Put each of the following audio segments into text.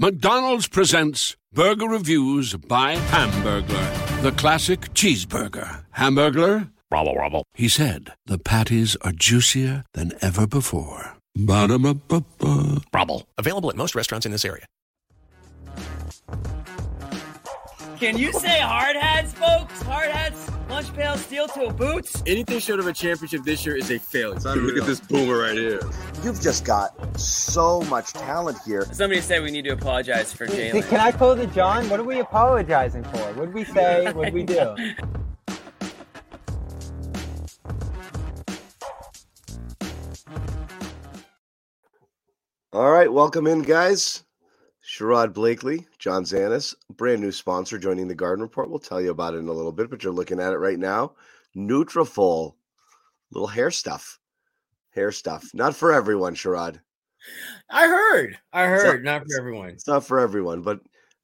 McDonald's presents Burger Reviews by Hamburglar, the classic cheeseburger. Hamburglar? Rubble, rubble. He said, the patties are juicier than ever before. Ba-da-ba-ba-ba. Rubble. Available at most restaurants in this area. Can you say hard hats, folks? Hard hats, lunch pail, steel toe boots. Anything short of a championship this year is a failure. Dude, look at this boomer right here. You've just got so much talent here. Somebody said we need to apologize for Jaylen. Can I call the John? What are we apologizing for? What did we say? What did we do? All right, welcome in, guys. Sherrod Blakely, John Zannis, brand new sponsor joining the Garden Report. We'll tell you about it in a little bit, but you're looking at it right now. Nutrafol, little hair stuff, hair stuff. Not for everyone, Sherrod. I heard. I heard. not- not for everyone. It's not for everyone, but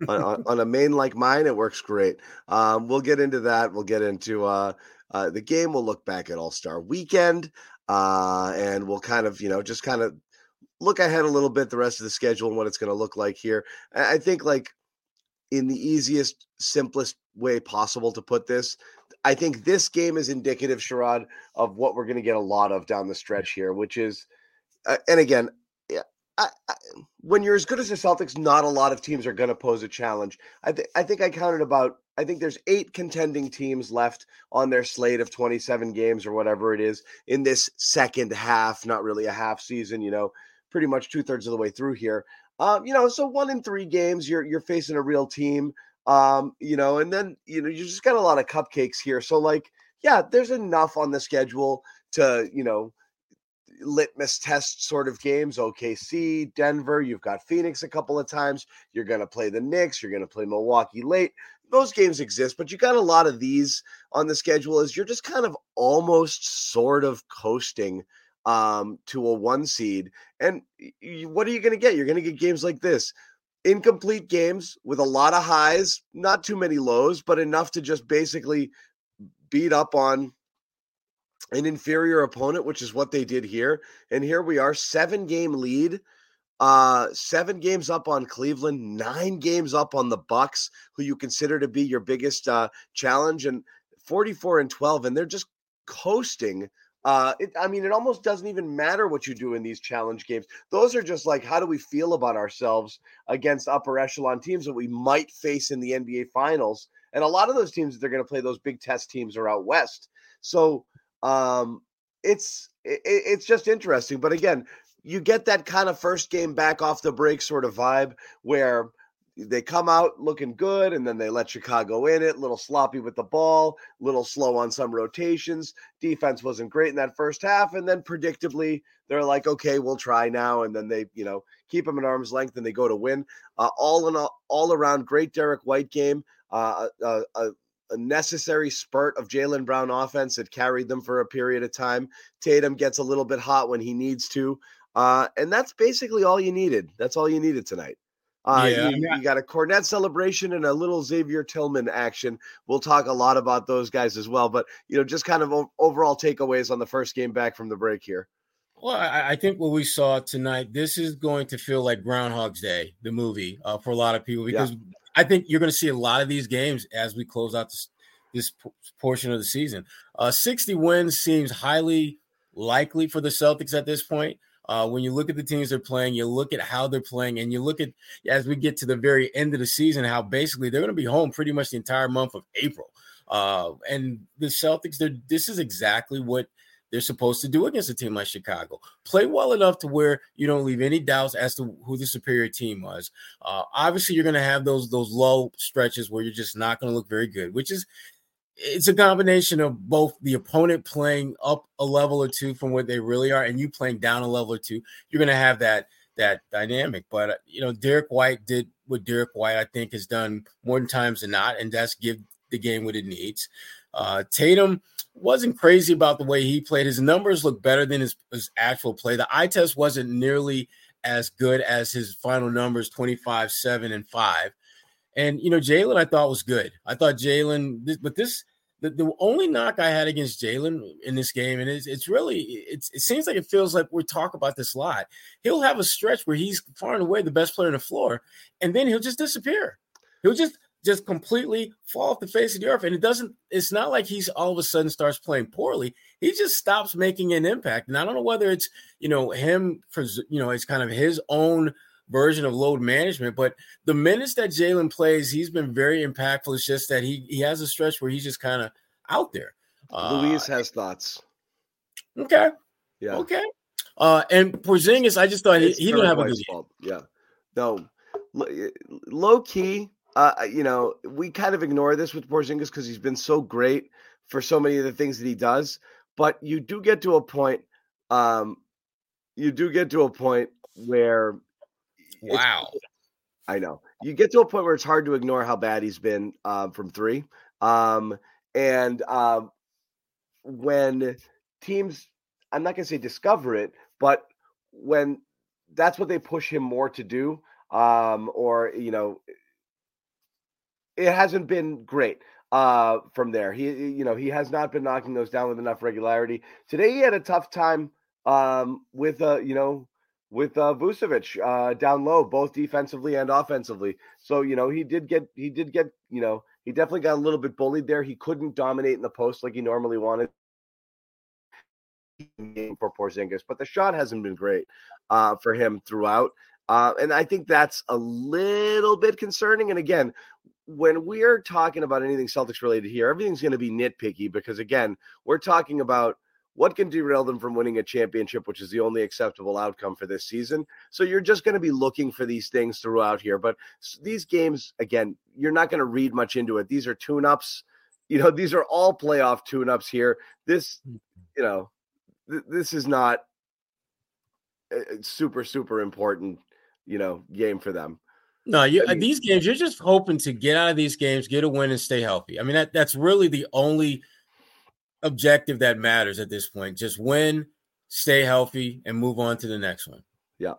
on, on, a mane like mine, it works great. Um, we'll get into that. We'll get into uh, uh, the game. We'll look back at All Star Weekend, uh, and we'll kind of, you know, just kind of look ahead a little bit the rest of the schedule and what it's going to look like here. I think, like, in the easiest, simplest way possible to put this, I think this game is indicative, Sherrod, of what we're going to get a lot of down the stretch here, which is, uh, and again, I, I, when you're as good as the Celtics, not a lot of teams are going to pose a challenge. I, th- I think I counted about, I think there's eight contending teams left on their slate of 27 games or whatever it is in this second half, not really a half season, you know, pretty much two thirds of the way through here. Um, you know, so one in three games, you're you're facing a real team. Um, you know, and then you know, you just got a lot of cupcakes here. So like, yeah, there's enough on the schedule to, you know, litmus test sort of games. OKC, Denver, you've got Phoenix a couple of times. You're going to play the Knicks. You're going to play Milwaukee late. Those games exist, but you got a lot of these on the schedule. Is you're just kind of almost sort of coasting um, to a one seed. And what are you going to get? You're going to get games like this. Incomplete games with a lot of highs, not too many lows, but enough to just basically beat up on an inferior opponent, which is what they did here. And here we are, seven game lead, uh, seven games up on Cleveland, nine games up on the Bucks, who you consider to be your biggest uh, challenge, and 44 and 12, and they're just coasting. Uh, it, I mean, it almost doesn't even matter what you do in these challenge games. Those are just like, how do we feel about ourselves against upper echelon teams that we might face in the NBA Finals? And a lot of those teams that they're going to play, those big test teams, are out west. So um, it's it, it's just interesting. But again, you get that kind of first game back off the break sort of vibe where they come out looking good and then they let Chicago in it, a little sloppy with the ball, a little slow on some rotations. Defense wasn't great in that first half. And then predictably, they're like, okay, we'll try now. And then they, you know, keep them at arm's length and they go to win. Uh, all in all, all around, great Derek White game. Uh, a, a, a necessary spurt of Jaylen Brown offense that carried them for a period of time. Tatum gets a little bit hot when he needs to. Uh, and that's basically all you needed. That's all you needed tonight. Uh, Yeah, you, you got a Kornet celebration and a little Xavier Tillman action. We'll talk a lot about those guys as well. But, you know, just kind of o- overall takeaways on the first game back from the break here. Well, I, I think what we saw tonight, this is going to feel like Groundhog's Day, the movie, uh, for a lot of people, because I think you're going to see a lot of these games as we close out this, this p- portion of the season. Uh, 60 wins seems highly likely for the Celtics at this point. Uh, when you look at the teams they're playing, you look at how they're playing, and you look at as we get to the very end of the season, how basically they're going to be home pretty much the entire month of April. Uh, and the Celtics, they're this is exactly what they're supposed to do against a team like Chicago. Play well enough to where you don't leave any doubts as to who the superior team was. Uh, obviously, you're going to have those those low stretches where you're just not going to look very good, which is it's a combination of both the opponent playing up a level or two from what they really are, and you playing down a level or two. You're going to have that that dynamic. But uh, you know, derek White did what derek White I think has done more than times than not, and that's give the game what it needs. Uh, Tatum wasn't crazy about the way he played. His numbers look better than his, his actual play. The eye test wasn't nearly as good as his final numbers 25, 7, and 5. And, you know, Jaylen, I thought was good. I thought Jaylen, but this, the, the only knock I had against Jaylen in this game, and it's, it's really, it's, it seems like it feels like we talk about this a lot. He'll have a stretch where he's far and away the best player on the floor, and then he'll just disappear. He'll just, just completely fall off the face of the earth. And it doesn't, it's not like he's all of a sudden starts playing poorly. He just stops making an impact. And I don't know whether it's, you know, him for, you know, it's kind of his own version of load management. But the minutes that Jaylen plays, he's been very impactful. It's just that he he has a stretch where he's just kind of out there. Luis uh, has thoughts. Okay. Yeah. Okay. Uh, and Porzingis, I just thought he, he didn't have a good game. Yeah. No, low key, uh, you know, we kind of ignore this with Porzingis because he's been so great for so many of the things that he does. But you do get to a point, um, you do get to a point where, wow, I know you get to a point where it's hard to ignore how bad he's been um, from three. Um, and um, when teams, I'm not going to say discover it, but when that's what they push him more to do, um, or you know, it hasn't been great uh, from there. He, you know, he has not been knocking those down with enough regularity. Today, he had a tough time um, with, uh, you know, with uh, Vucevic uh, down low, both defensively and offensively. So, you know, he did get, he did get, you know, he definitely got a little bit bullied there. He couldn't dominate in the post like he normally wanted for Porzingis, but the shot hasn't been great uh, for him throughout. Uh, and I think that's a little bit concerning. And again, when we're talking about anything Celtics related here, everything's going to be nitpicky because, again, we're talking about what can derail them from winning a championship, which is the only acceptable outcome for this season. So you're just going to be looking for these things throughout here. But these games, again, you're not going to read much into it. These are tune ups. You know, these are all playoff tune ups here. This, hmm. you know, th- this is not a super, super important, you know, game for them. No, you, uh, mean, these games, you're just hoping to get out of these games, get a win, and stay healthy. I mean, that, that's really the only objective that matters at this point. Just win, stay healthy, and move on to the next one. Yeah.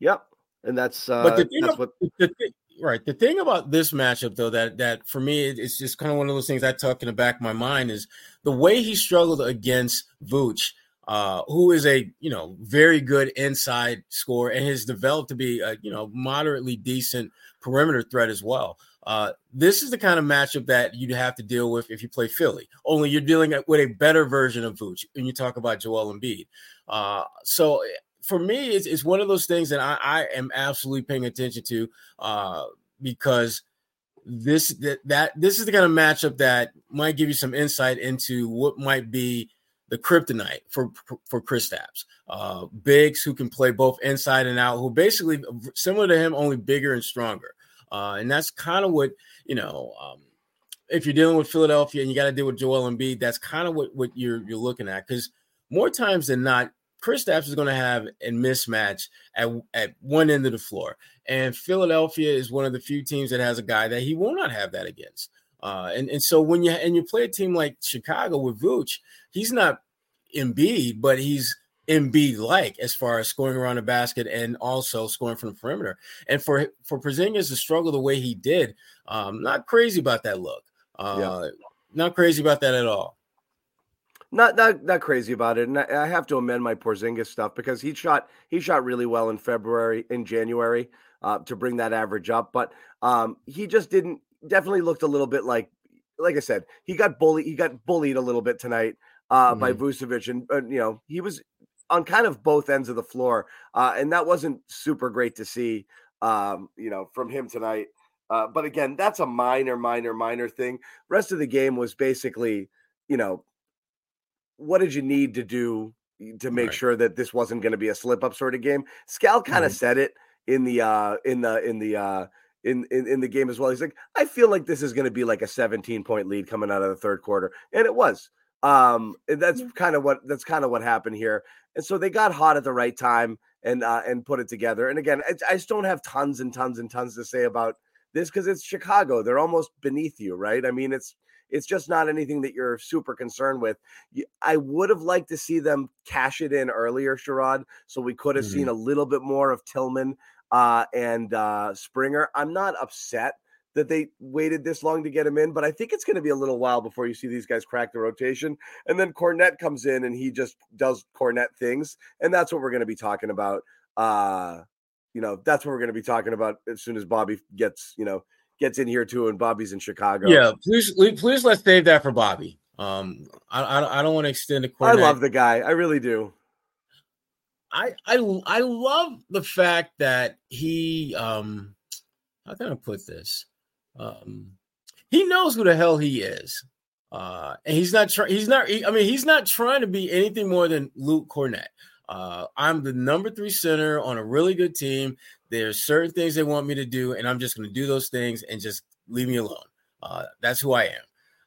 Yep. And that's uh, but the thing, about, what... the thing, right. The thing about this matchup, though, that that for me, it's just kind of one of those things I tuck in the back of my mind is the way he struggled against Vooch uh, who is a you know very good inside scorer and has developed to be a you know moderately decent perimeter threat as well. Uh, this is the kind of matchup that you'd have to deal with if you play Philly. Only you're dealing with a better version of Vooch, and you talk about Joel Embiid. Uh, so for me, it's, it's one of those things that I, I am absolutely paying attention to uh, because this that, that this is the kind of matchup that might give you some insight into what might be the kryptonite for for Kristaps. Uh, bigs who can play both inside and out, who basically similar to him, only bigger and stronger. Uh, and that's kind of what you know. Um, if you're dealing with Philadelphia and you got to deal with Joel Embiid, that's kind of what what you're you're looking at. Because more times than not, Kristaps is going to have a mismatch at at one end of the floor, and Philadelphia is one of the few teams that has a guy that he will not have that against. Uh, and and so when you and you play a team like Chicago with Vooch, he's not Embiid, but he's Embiid like as far as scoring around the basket and also scoring from the perimeter. And for for Porzingis to struggle the way he did, um, not crazy about that look. Uh, yeah. Not crazy about that at all. Not not not crazy about it. And I, I have to amend my Porzingis stuff because he shot he shot really well in February in January uh, to bring that average up, but um, he just didn't definitely looked a little bit like like I said, he got bullied. He got bullied a little bit tonight uh, mm-hmm. by Vucevic, and uh, you know he was on kind of both ends of the floor, uh, and that wasn't super great to see. Um, you know, from him tonight. Uh, but again, that's a minor, minor, minor thing. Rest of the game was basically, you know, what did you need to do to make right. sure that this wasn't going to be a slip up sort of game? Scal kind of mm-hmm. said it in the uh in the in the uh in, in, in the game as well. He's like, I feel like this is going to be like a 17 point lead coming out of the third quarter, and it was. Um, that's kind of what that's kind of what happened here. And so they got hot at the right time and uh, and put it together. And again, I, I just don't have tons and tons and tons to say about this because it's Chicago. They're almost beneath you, right? I mean, it's it's just not anything that you're super concerned with. I would have liked to see them cash it in earlier, Sherrod, so we could have mm-hmm. seen a little bit more of Tillman uh, and uh, Springer. I'm not upset that they waited this long to get him in, but I think it's going to be a little while before you see these guys crack the rotation. And then Kornet comes in and he just does Kornet things, and that's what we're going to be talking about. Uh, you know, that's what we're going to be talking about as soon as Bobby gets, you know, gets in here too, and Bobby's in Chicago. Yeah, please, please let's save that for Bobby. Um, I, I, I don't want to extend the. Kornet. I love the guy. I really do. I, I, I love the fact that he, um, how can I put this? Um, he knows who the hell he is. Uh, and he's not trying, he's not, he, I mean, he's not trying to be anything more than Luke Kornet. Uh, I'm the number three center on a really good team. There's certain things they want me to do, and I'm just going to do those things and just leave me alone. Uh, that's who I am.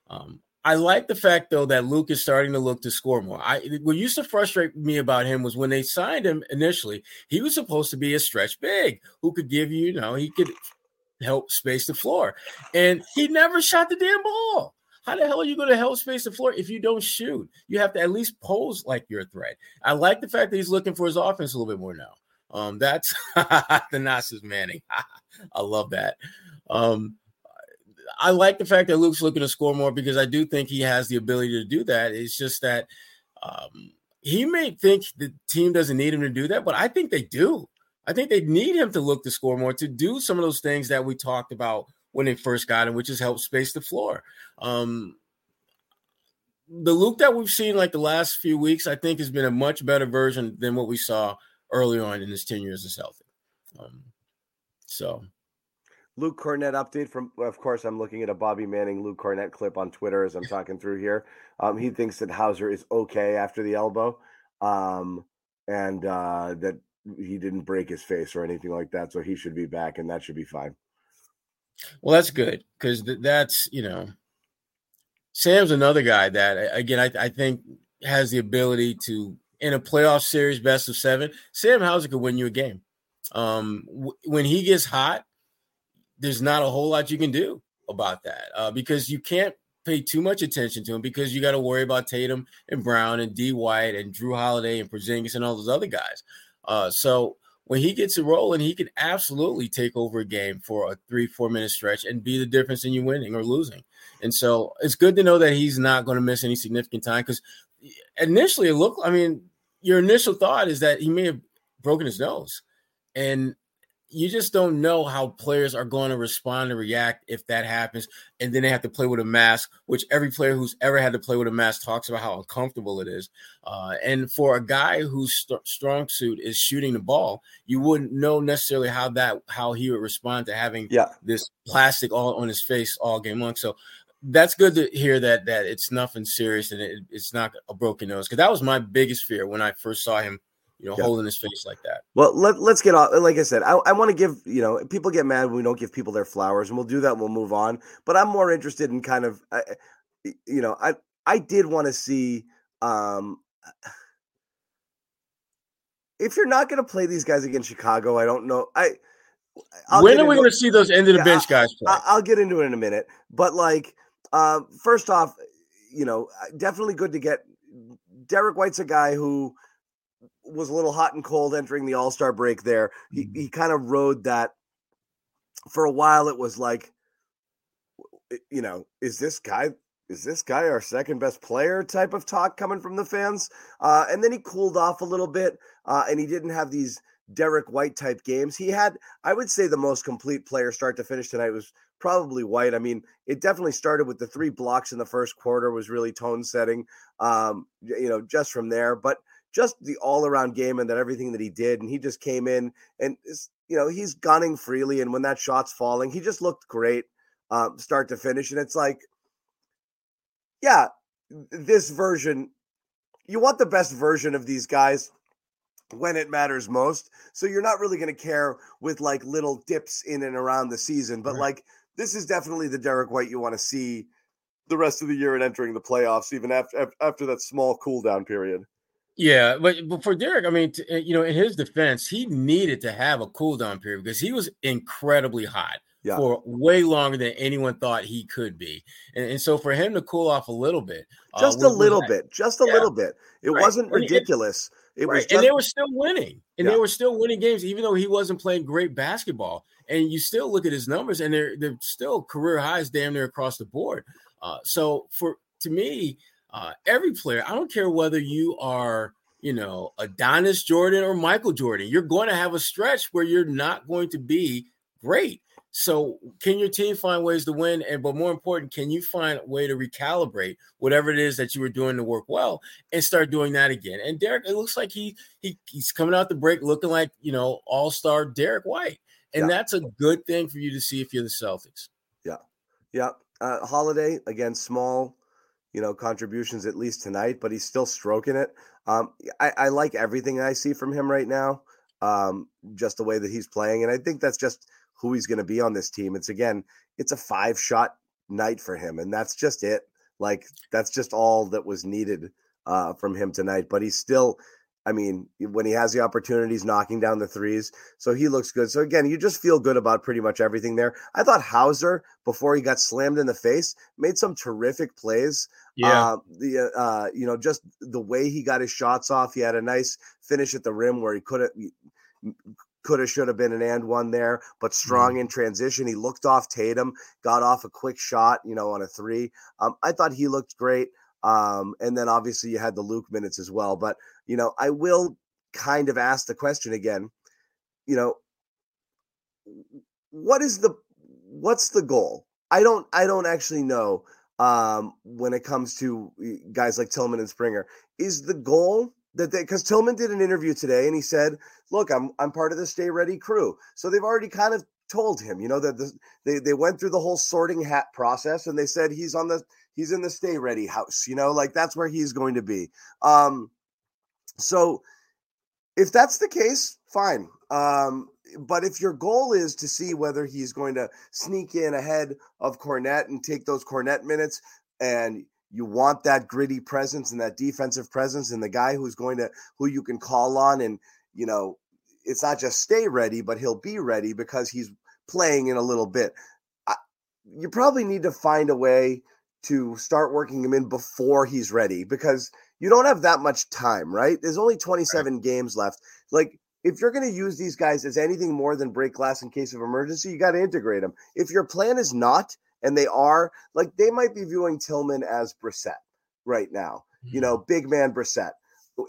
Um, I like the fact though that Luke is starting to look to score more. I what used to frustrate me about him was when they signed him initially, he was supposed to be a stretch big who could give you, you know, he could help space the floor. And he never shot the damn ball. How the hell are you going to help space the floor if you don't shoot? You have to at least pose like you're a threat. I like the fact that he's looking for his offense a little bit more now. Um, that's the Nasus Manning. I love that. Um, I like the fact that Luke's looking to score more because I do think he has the ability to do that. It's just that um, he may think the team doesn't need him to do that, but I think they do. I think they need him to look to score more to do some of those things that we talked about when they first got him, which is help space the floor. Um, the Luke that we've seen like the last few weeks, I think, has been a much better version than what we saw early on in his tenure as a Celtic. Um, so Luke Kornet update from, of course, I'm looking at a Bobby Manning Luke Kornet clip on Twitter as I'm talking through here. Um, he thinks that Hauser is okay after the elbow, um, and uh, that he didn't break his face or anything like that, so he should be back, and that should be fine. Well, that's good because th- that's you know, Sam's another guy that again I, I think has the ability to in a playoff series, best of seven. Sam Hauser could win you a game. Um, w- when he gets hot, there's not a whole lot you can do about that uh, because you can't pay too much attention to him because you got to worry about Tatum and Brown and D White and Jrue Holiday and Porzingis and all those other guys. Uh, so when he gets a roll and he can absolutely take over a game for a three, four minute stretch and be the difference in you winning or losing. And so it's good to know that he's not going to miss any significant time because initially it looked, I mean, your initial thought is that he may have broken his nose. And you just don't know how players are going to respond and react if that happens. And then they have to play with a mask, which every player who's ever had to play with a mask talks about how uncomfortable it is. Uh, and for a guy whose st- strong suit is shooting the ball, you wouldn't know necessarily how that how he would respond to having yeah. this plastic all on his face all game long. So that's good to hear that that it's nothing serious and it, it's not a broken nose because that was my biggest fear when I first saw him you know, yeah. holding his face like that. Well, let, let's get off. Like I said, I, I want to give, you know, people get mad when we don't give people their flowers, and we'll do that and we'll move on. But I'm more interested in kind of, uh, you know, I I did want to see um if you're not going to play these guys against Chicago, I don't know. I I'll when are we going to see those end of the yeah, bench guys play? I'll get into it in a minute. But like, uh, first off, you know, definitely good to get Derek White's a guy who was a little hot and cold entering the All Star break. There, he mm-hmm. he kind of rode that for a while. It was like, you know, is this guy is this guy our second best player type of talk coming from the fans? Uh, and then he cooled off a little bit, uh, and he didn't have these Derek White type games. He had, I would say, the most complete player start to finish tonight was probably White. I mean, it definitely started with the three blocks in the first quarter was really tone setting, um, you know, just from there. But just the all around game and that everything that he did. And he just came in and, you know, he's gunning freely. And when that shot's falling, he just looked great um, start to finish. And it's like, yeah, this version, you want the best version of these guys when it matters most. So you're not really going to care with like little dips in and around the season. But right. like, this is definitely the Derek White you want to see the rest of the year and entering the playoffs, even after after that small cool down period. Yeah, but, but for Derek, I mean, t- you know, in his defense, he needed to have a cool down period because he was incredibly hot yeah. for way longer than anyone thought he could be. And, and, so for him to cool off a little bit, uh, just uh, a little bit, just a yeah. little bit, it right. wasn't ridiculous. It, it right. was, just- and they were still winning, and yeah. they were still winning games, even though he wasn't playing great basketball. And you still look at his numbers, and they're they're still career highs, damn near across the board. Uh, so for to me, uh, every player, I don't care whether you are, you know, Adonis Jordan or Michael Jordan, you're going to have a stretch where you're not going to be great. So, can your team find ways to win? And but more important, can you find a way to recalibrate whatever it is that you were doing to work well and start doing that again? And Derek, it looks like he he he's coming out the break looking like you know all star Derek White, and yeah. that's a good thing for you to see if you're the Celtics. Yeah, yeah. Uh, Holiday again, small you know, contributions at least tonight, but he's still stroking it. Um, I, I like everything I see from him right now, um, just the way that he's playing. And I think that's just who he's going to be on this team. It's again, it's a five shot night for him, and that's just it. Like, that's just all that was needed uh, from him tonight. But he's still, I mean, when he has the opportunities, knocking down the threes. So he looks good. So again, you just feel good about pretty much everything there. I thought Hauser, before he got slammed in the face, made some terrific plays. Yeah. Uh, the uh, you know, just the way he got his shots off. He had a nice finish at the rim where he could have could have should have been an and one there, but strong mm. in transition. He looked off Tatum, got off a quick shot, you know, on a three. Um, I thought he looked great. Um, and then obviously you had the Luke minutes as well. But you know, I will kind of ask the question again. You know, what is the what's the goal? I don't I don't actually know um, when it comes to guys like Tillman and Springer. Is the goal that they because Tillman did an interview today and he said, "Look, I'm I'm part of the Stay Ready crew." So they've already kind of told him, you know, that the, they they went through the whole sorting hat process and they said he's on the he's in the Stay Ready house, you know, like that's where he's going to be. Um, so if that's the case, fine. Um, but if your goal is to see whether he's going to sneak in ahead of Kornet and take those Kornet minutes, and you want that gritty presence and that defensive presence, and the guy who's going to who you can call on, and you know, it's not just stay ready, but he'll be ready because he's playing in a little bit. I, you probably need to find a way to start working him in before he's ready because you don't have that much time, right? There's only 27 right. games left. Like if you're going to use these guys as anything more than break glass in case of emergency, you got to integrate them. If your plan is not, and they are, like they might be viewing Tillman as Brissett right now. Mm-hmm. You know, big man Brissett.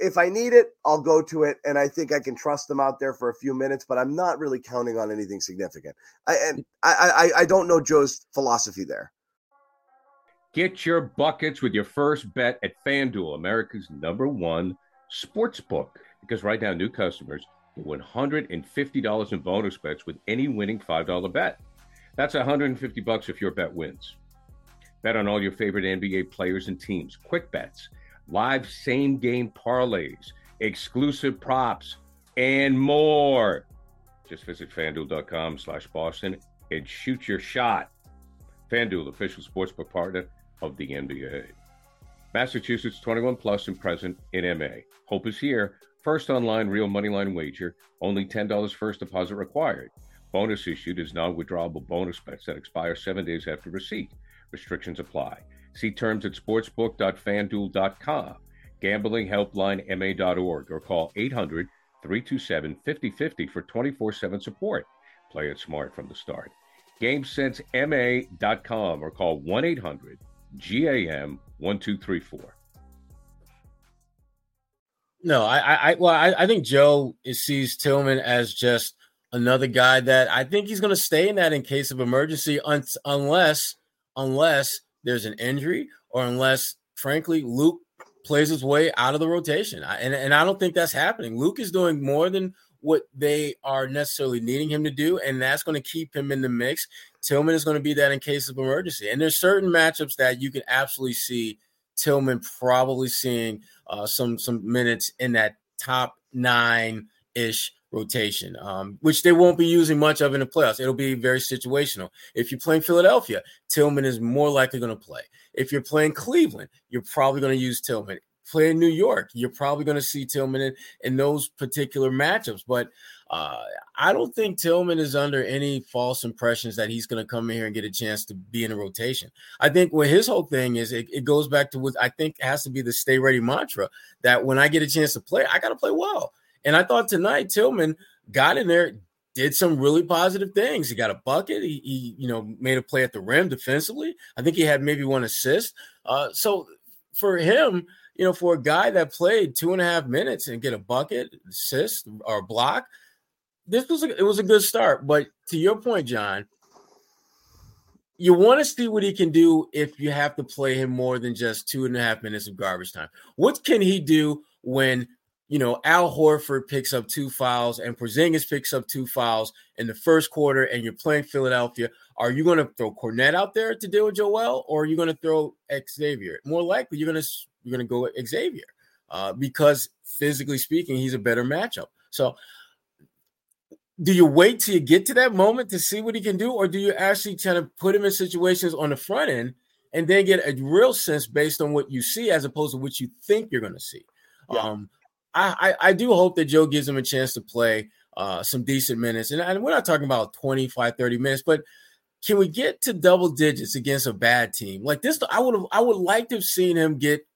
If I need it, I'll go to it, and I think I can trust them out there for a few minutes. But I'm not really counting on anything significant. I, and I, I, I don't know Joe's philosophy there. Get your buckets with your first bet at FanDuel, America's number one sports book. Because right now, new customers get $150 in bonus bets with any winning $5 bet. That's 150 bucks if your bet wins. Bet on all your favorite NBA players and teams, quick bets, live same game parlays, exclusive props, and more. Just visit fanduel.com slash Boston and shoot your shot. FanDuel, official sportsbook partner of the NBA. Massachusetts 21 plus and present in MA. Hope is here. First online real money line wager. Only $10 first deposit required. Bonus issued is non withdrawable bonus bets that expire seven days after receipt. Restrictions apply. See terms at sportsbook.fanduel.com, gamblinghelplinema.org, or call 800 327 5050 for 24 7 support. Play it smart from the start. GameSenseMA.com or call 1 800 GAM 1234. No, I, I, well, I, I think Joe sees Tillman as just another guy that I think he's going to stay in that in case of emergency, un- unless, unless there's an injury or unless, frankly, Luke plays his way out of the rotation. I, and, and I don't think that's happening. Luke is doing more than what they are necessarily needing him to do, and that's going to keep him in the mix. Tillman is going to be that in case of emergency. And there's certain matchups that you can absolutely see Tillman probably seeing uh, some some minutes in that top nine ish rotation, um, which they won't be using much of in the playoffs. It'll be very situational. If you're playing Philadelphia, Tillman is more likely going to play. If you're playing Cleveland, you're probably going to use Tillman. Playing New York, you're probably going to see Tillman in, in those particular matchups. But uh, I don't think Tillman is under any false impressions that he's going to come in here and get a chance to be in a rotation. I think what his whole thing is, it, it goes back to what I think has to be the stay ready mantra that when I get a chance to play, I got to play well. And I thought tonight Tillman got in there, did some really positive things. He got a bucket. He, he, you know, made a play at the rim defensively. I think he had maybe one assist. Uh, so for him, you know, for a guy that played two and a half minutes and get a bucket, assist, or block, this was a, it was a good start. But to your point, John, you want to see what he can do if you have to play him more than just two and a half minutes of garbage time. What can he do when you know, Al Horford picks up two fouls and Porzingis picks up two fouls in the first quarter, and you're playing Philadelphia. Are you going to throw Kornet out there to deal with Joel, or are you going to throw Xavier? More likely, you're going to you're going to go with Xavier uh, because physically speaking, he's a better matchup. So, do you wait till you get to that moment to see what he can do, or do you actually kind of put him in situations on the front end and then get a real sense based on what you see as opposed to what you think you're going to see? Yeah. Um, I, I, I do hope that Joe gives him a chance to play uh, some decent minutes. And, and, we're not talking about 25, 30 minutes, but can we get to double digits against a bad team? Like this, I would have I would like to have seen him get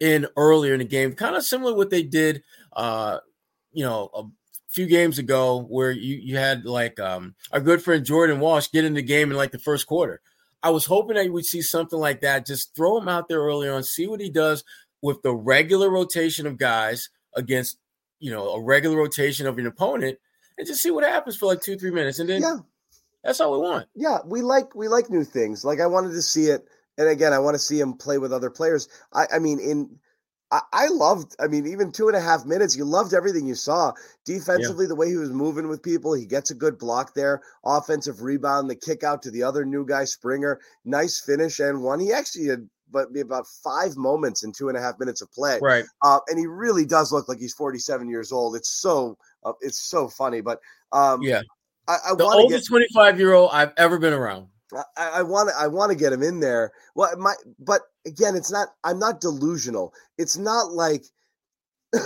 in earlier in the game, kind of similar what they did uh, you know, a few games ago where you you had like um, our good friend Jordan Walsh get in the game in like the first quarter. I was hoping that you would see something like that. Just throw him out there early on, see what he does with the regular rotation of guys against you know a regular rotation of an opponent and just see what happens for like two three minutes and then yeah that's all we want yeah we like we like new things like i wanted to see it and again i want to see him play with other players i i mean in I, I loved, I mean, even two and a half minutes, you loved everything you saw. Defensively, yeah. the way he was moving with people, he gets a good block there. Offensive rebound, the kick out to the other new guy, Springer. Nice finish and one. He actually had but be about five moments in two and a half minutes of play. Right. Uh, and he really does look like he's 47 years old. It's so uh, it's so funny. But um, yeah, I, I the oldest 25 year old I've ever been around. I want to I want to get him in there. Well, my but again, it's not. I'm not delusional. It's not like.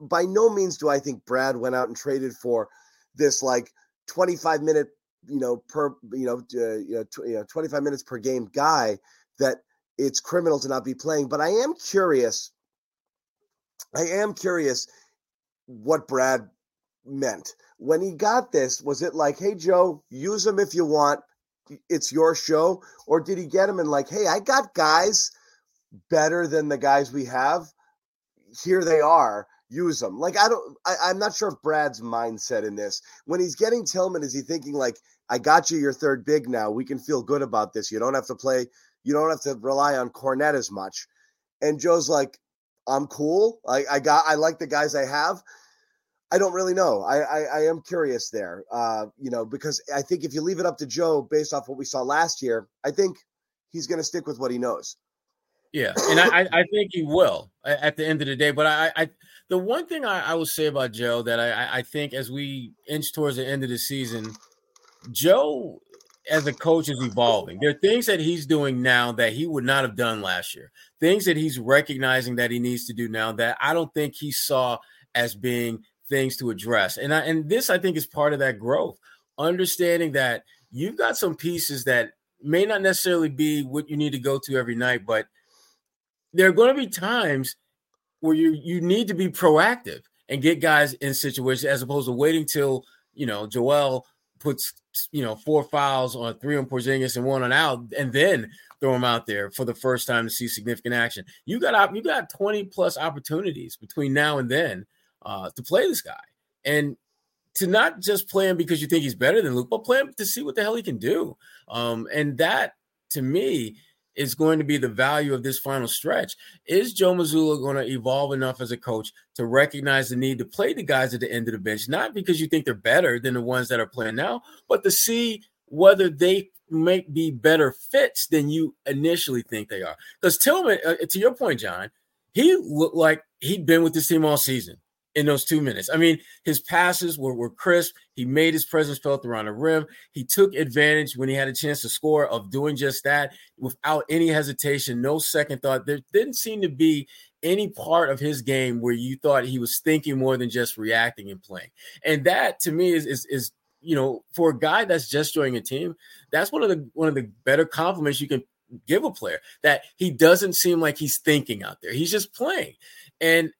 by no means do I think Brad went out and traded for this like 25 minute, you know, per you know, uh, you know 25 minutes per game guy that it's criminal to not be playing. But I am curious. I am curious what Brad meant when he got this. Was it like, "Hey Joe, use him if you want. It's your show," or did he get him and like, "Hey, I got guys better than the guys we have. Here they are." use them. Like I don't I, am not sure if Brad's mindset in this. When he's getting Tillman, is he thinking like, I got you your third big now. We can feel good about this. You don't have to play you don't have to rely on Kornet as much. And Joe's like, I'm cool. I, I got I like the guys I have. I don't really know. I, I, I am curious there. Uh, you know, because I think if you leave it up to Joe based off what we saw last year, I think he's gonna stick with what he knows. Yeah, and I, I think he will at the end of the day. But I, I the one thing I, I will say about Joe that I, I think as we inch towards the end of the season, Joe as a coach is evolving. There are things that he's doing now that he would not have done last year. Things that he's recognizing that he needs to do now that I don't think he saw as being things to address. And I, and this I think is part of that growth. Understanding that you've got some pieces that may not necessarily be what you need to go to every night, but there are going to be times where you you need to be proactive and get guys in situations as opposed to waiting till you know Joel puts you know four fouls on three on Porzingis and one on out, and then throw him out there for the first time to see significant action. You got you got twenty plus opportunities between now and then uh, to play this guy, and to not just play him because you think he's better than Luke, but play him to see what the hell he can do. Um, and that to me is going to be the value of this final stretch. Is Joe Mazzulla going to evolve enough as a coach to recognize the need to play the guys at the end of the bench, not because you think they're better than the ones that are playing now, but to see whether they might be better fits than you initially think they are? Because Tillman, uh, to your point, John, he looked like he'd been with this team all season. In those two minutes. I mean, his passes were, were crisp. He made his presence felt around the rim. He took advantage when he had a chance to score of doing just that without any hesitation, no second thought. There didn't seem to be any part of his game where you thought he was thinking more than just reacting and playing. And that to me is is, is you know, for a guy that's just joining a team, that's one of the one of the better compliments you can give a player that he doesn't seem like he's thinking out there. He's just playing. And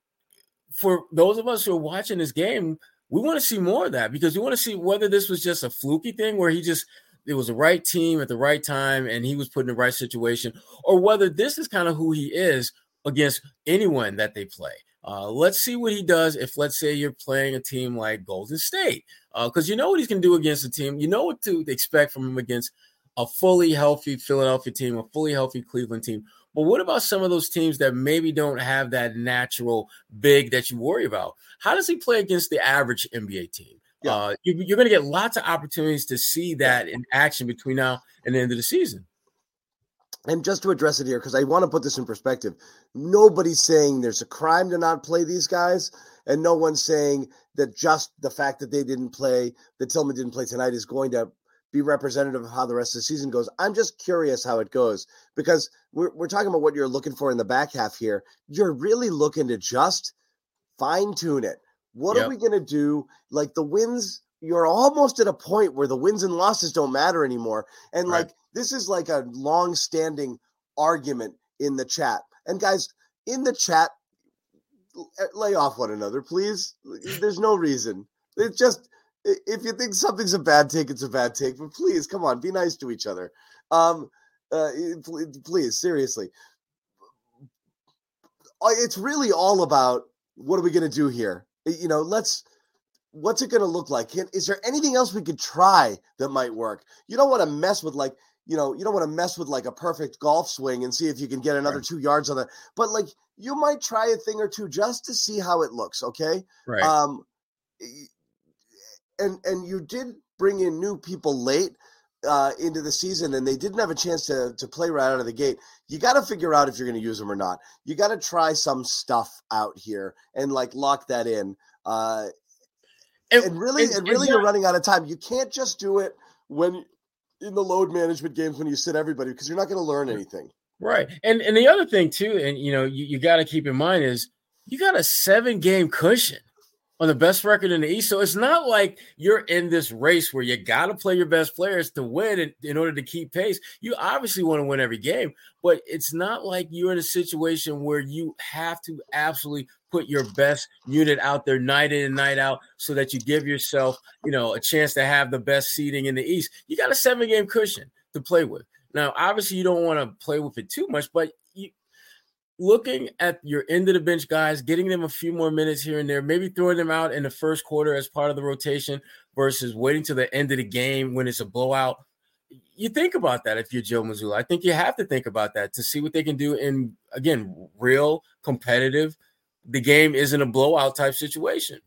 for those of us who are watching this game, we want to see more of that because we want to see whether this was just a fluky thing where he just it was the right team at the right time and he was put in the right situation, or whether this is kind of who he is against anyone that they play. Uh, let's see what he does if, let's say, you're playing a team like Golden State, because uh, you know what he's going to do against a team. You know what to expect from him against a fully healthy Philadelphia team, a fully healthy Cleveland team. But what about some of those teams that maybe don't have that natural big that you worry about? How does he play against the average NBA team? Yeah. Uh, you, are going to get lots of opportunities to see that in action between now and the end of the season. And just to address it here, because I want to put this in perspective, nobody's saying there's a crime to not play these guys, and no one's saying that just the fact that they didn't play, that Tillman didn't play tonight, is going to be representative of how the rest of the season goes. I'm just curious how it goes because we're, we're talking about what you're looking for in the back half here. You're really looking to just fine tune it. What yep. are we going to do? Like the wins, you're almost at a point where the wins and losses don't matter anymore. And right. like this is like a long standing argument in the chat. And guys, in the chat, eh, lay off one another, please. There's no reason. It's just if you think something's a bad take, it's a bad take. But please, come on, be nice to each other. Um, uh, please, seriously. It's really all about what are we going to do here? You know, let's. What's it going to look like? Is there anything else we could try that might work? You don't want to mess with like you know, you don't want to mess with like a perfect golf swing and see if you can get another right. two yards on that. But like you might try a thing or two just to see how it looks. Okay. Right. Um, and and you did bring in new people late uh, into the season, and they didn't have a chance to to play right out of the gate. You got to figure out if you're going to use them or not. You got to try some stuff out here and like lock that in. Uh, and, and really, and, and really, you're running out of time. You can't just do it when in the load management games when you sit everybody because you're not going to learn anything. Right. And and the other thing too, and you know, you, you got to keep in mind is you got a seven game cushion on the best record in the East. So it's not like you're in this race where you got to play your best players to win in, in order to keep pace. You obviously want to win every game, but it's not like you're in a situation where you have to absolutely put your best unit out there night in and night out so that you give yourself, you know, a chance to have the best seeding in the East. You got a seven game cushion to play with. Now, obviously, you don't want to play with it too much, but looking at your end of the bench guys, getting them a few more minutes here and there, maybe throwing them out in the first quarter as part of the rotation versus waiting to the end of the game when it's a blowout. You think about that if you're Joe Mazzulla. I think you have to think about that to see what they can do in again real competitive. The game isn't a blowout type situation.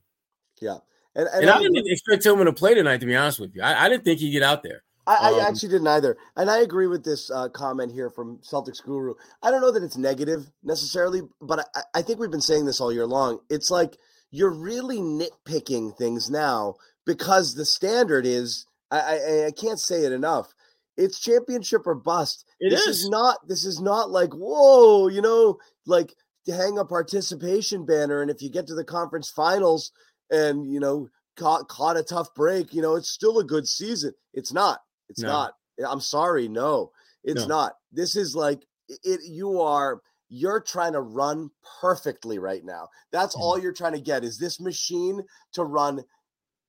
Yeah, and, and, and I, didn't expect Tillman to play tonight. To be honest with you, I, I didn't think he'd get out there. I, um, I, actually didn't either. And I agree with this uh, comment here from Celtics Guru. I don't know that it's negative necessarily, but I, I, think we've been saying this all year long. It's like you're really nitpicking things now because the standard is I, I, can't say it enough. It's championship or bust. It this is. is not this is not like, whoa, you know, like to hang a participation banner. And if you get to the conference finals and you know caught caught a tough break, you know, it's still a good season. It's not it's no. not. I'm sorry. No, it's no. not. This is like it. You are. You're trying to run perfectly right now. That's mm. all you're trying to get is this machine to run,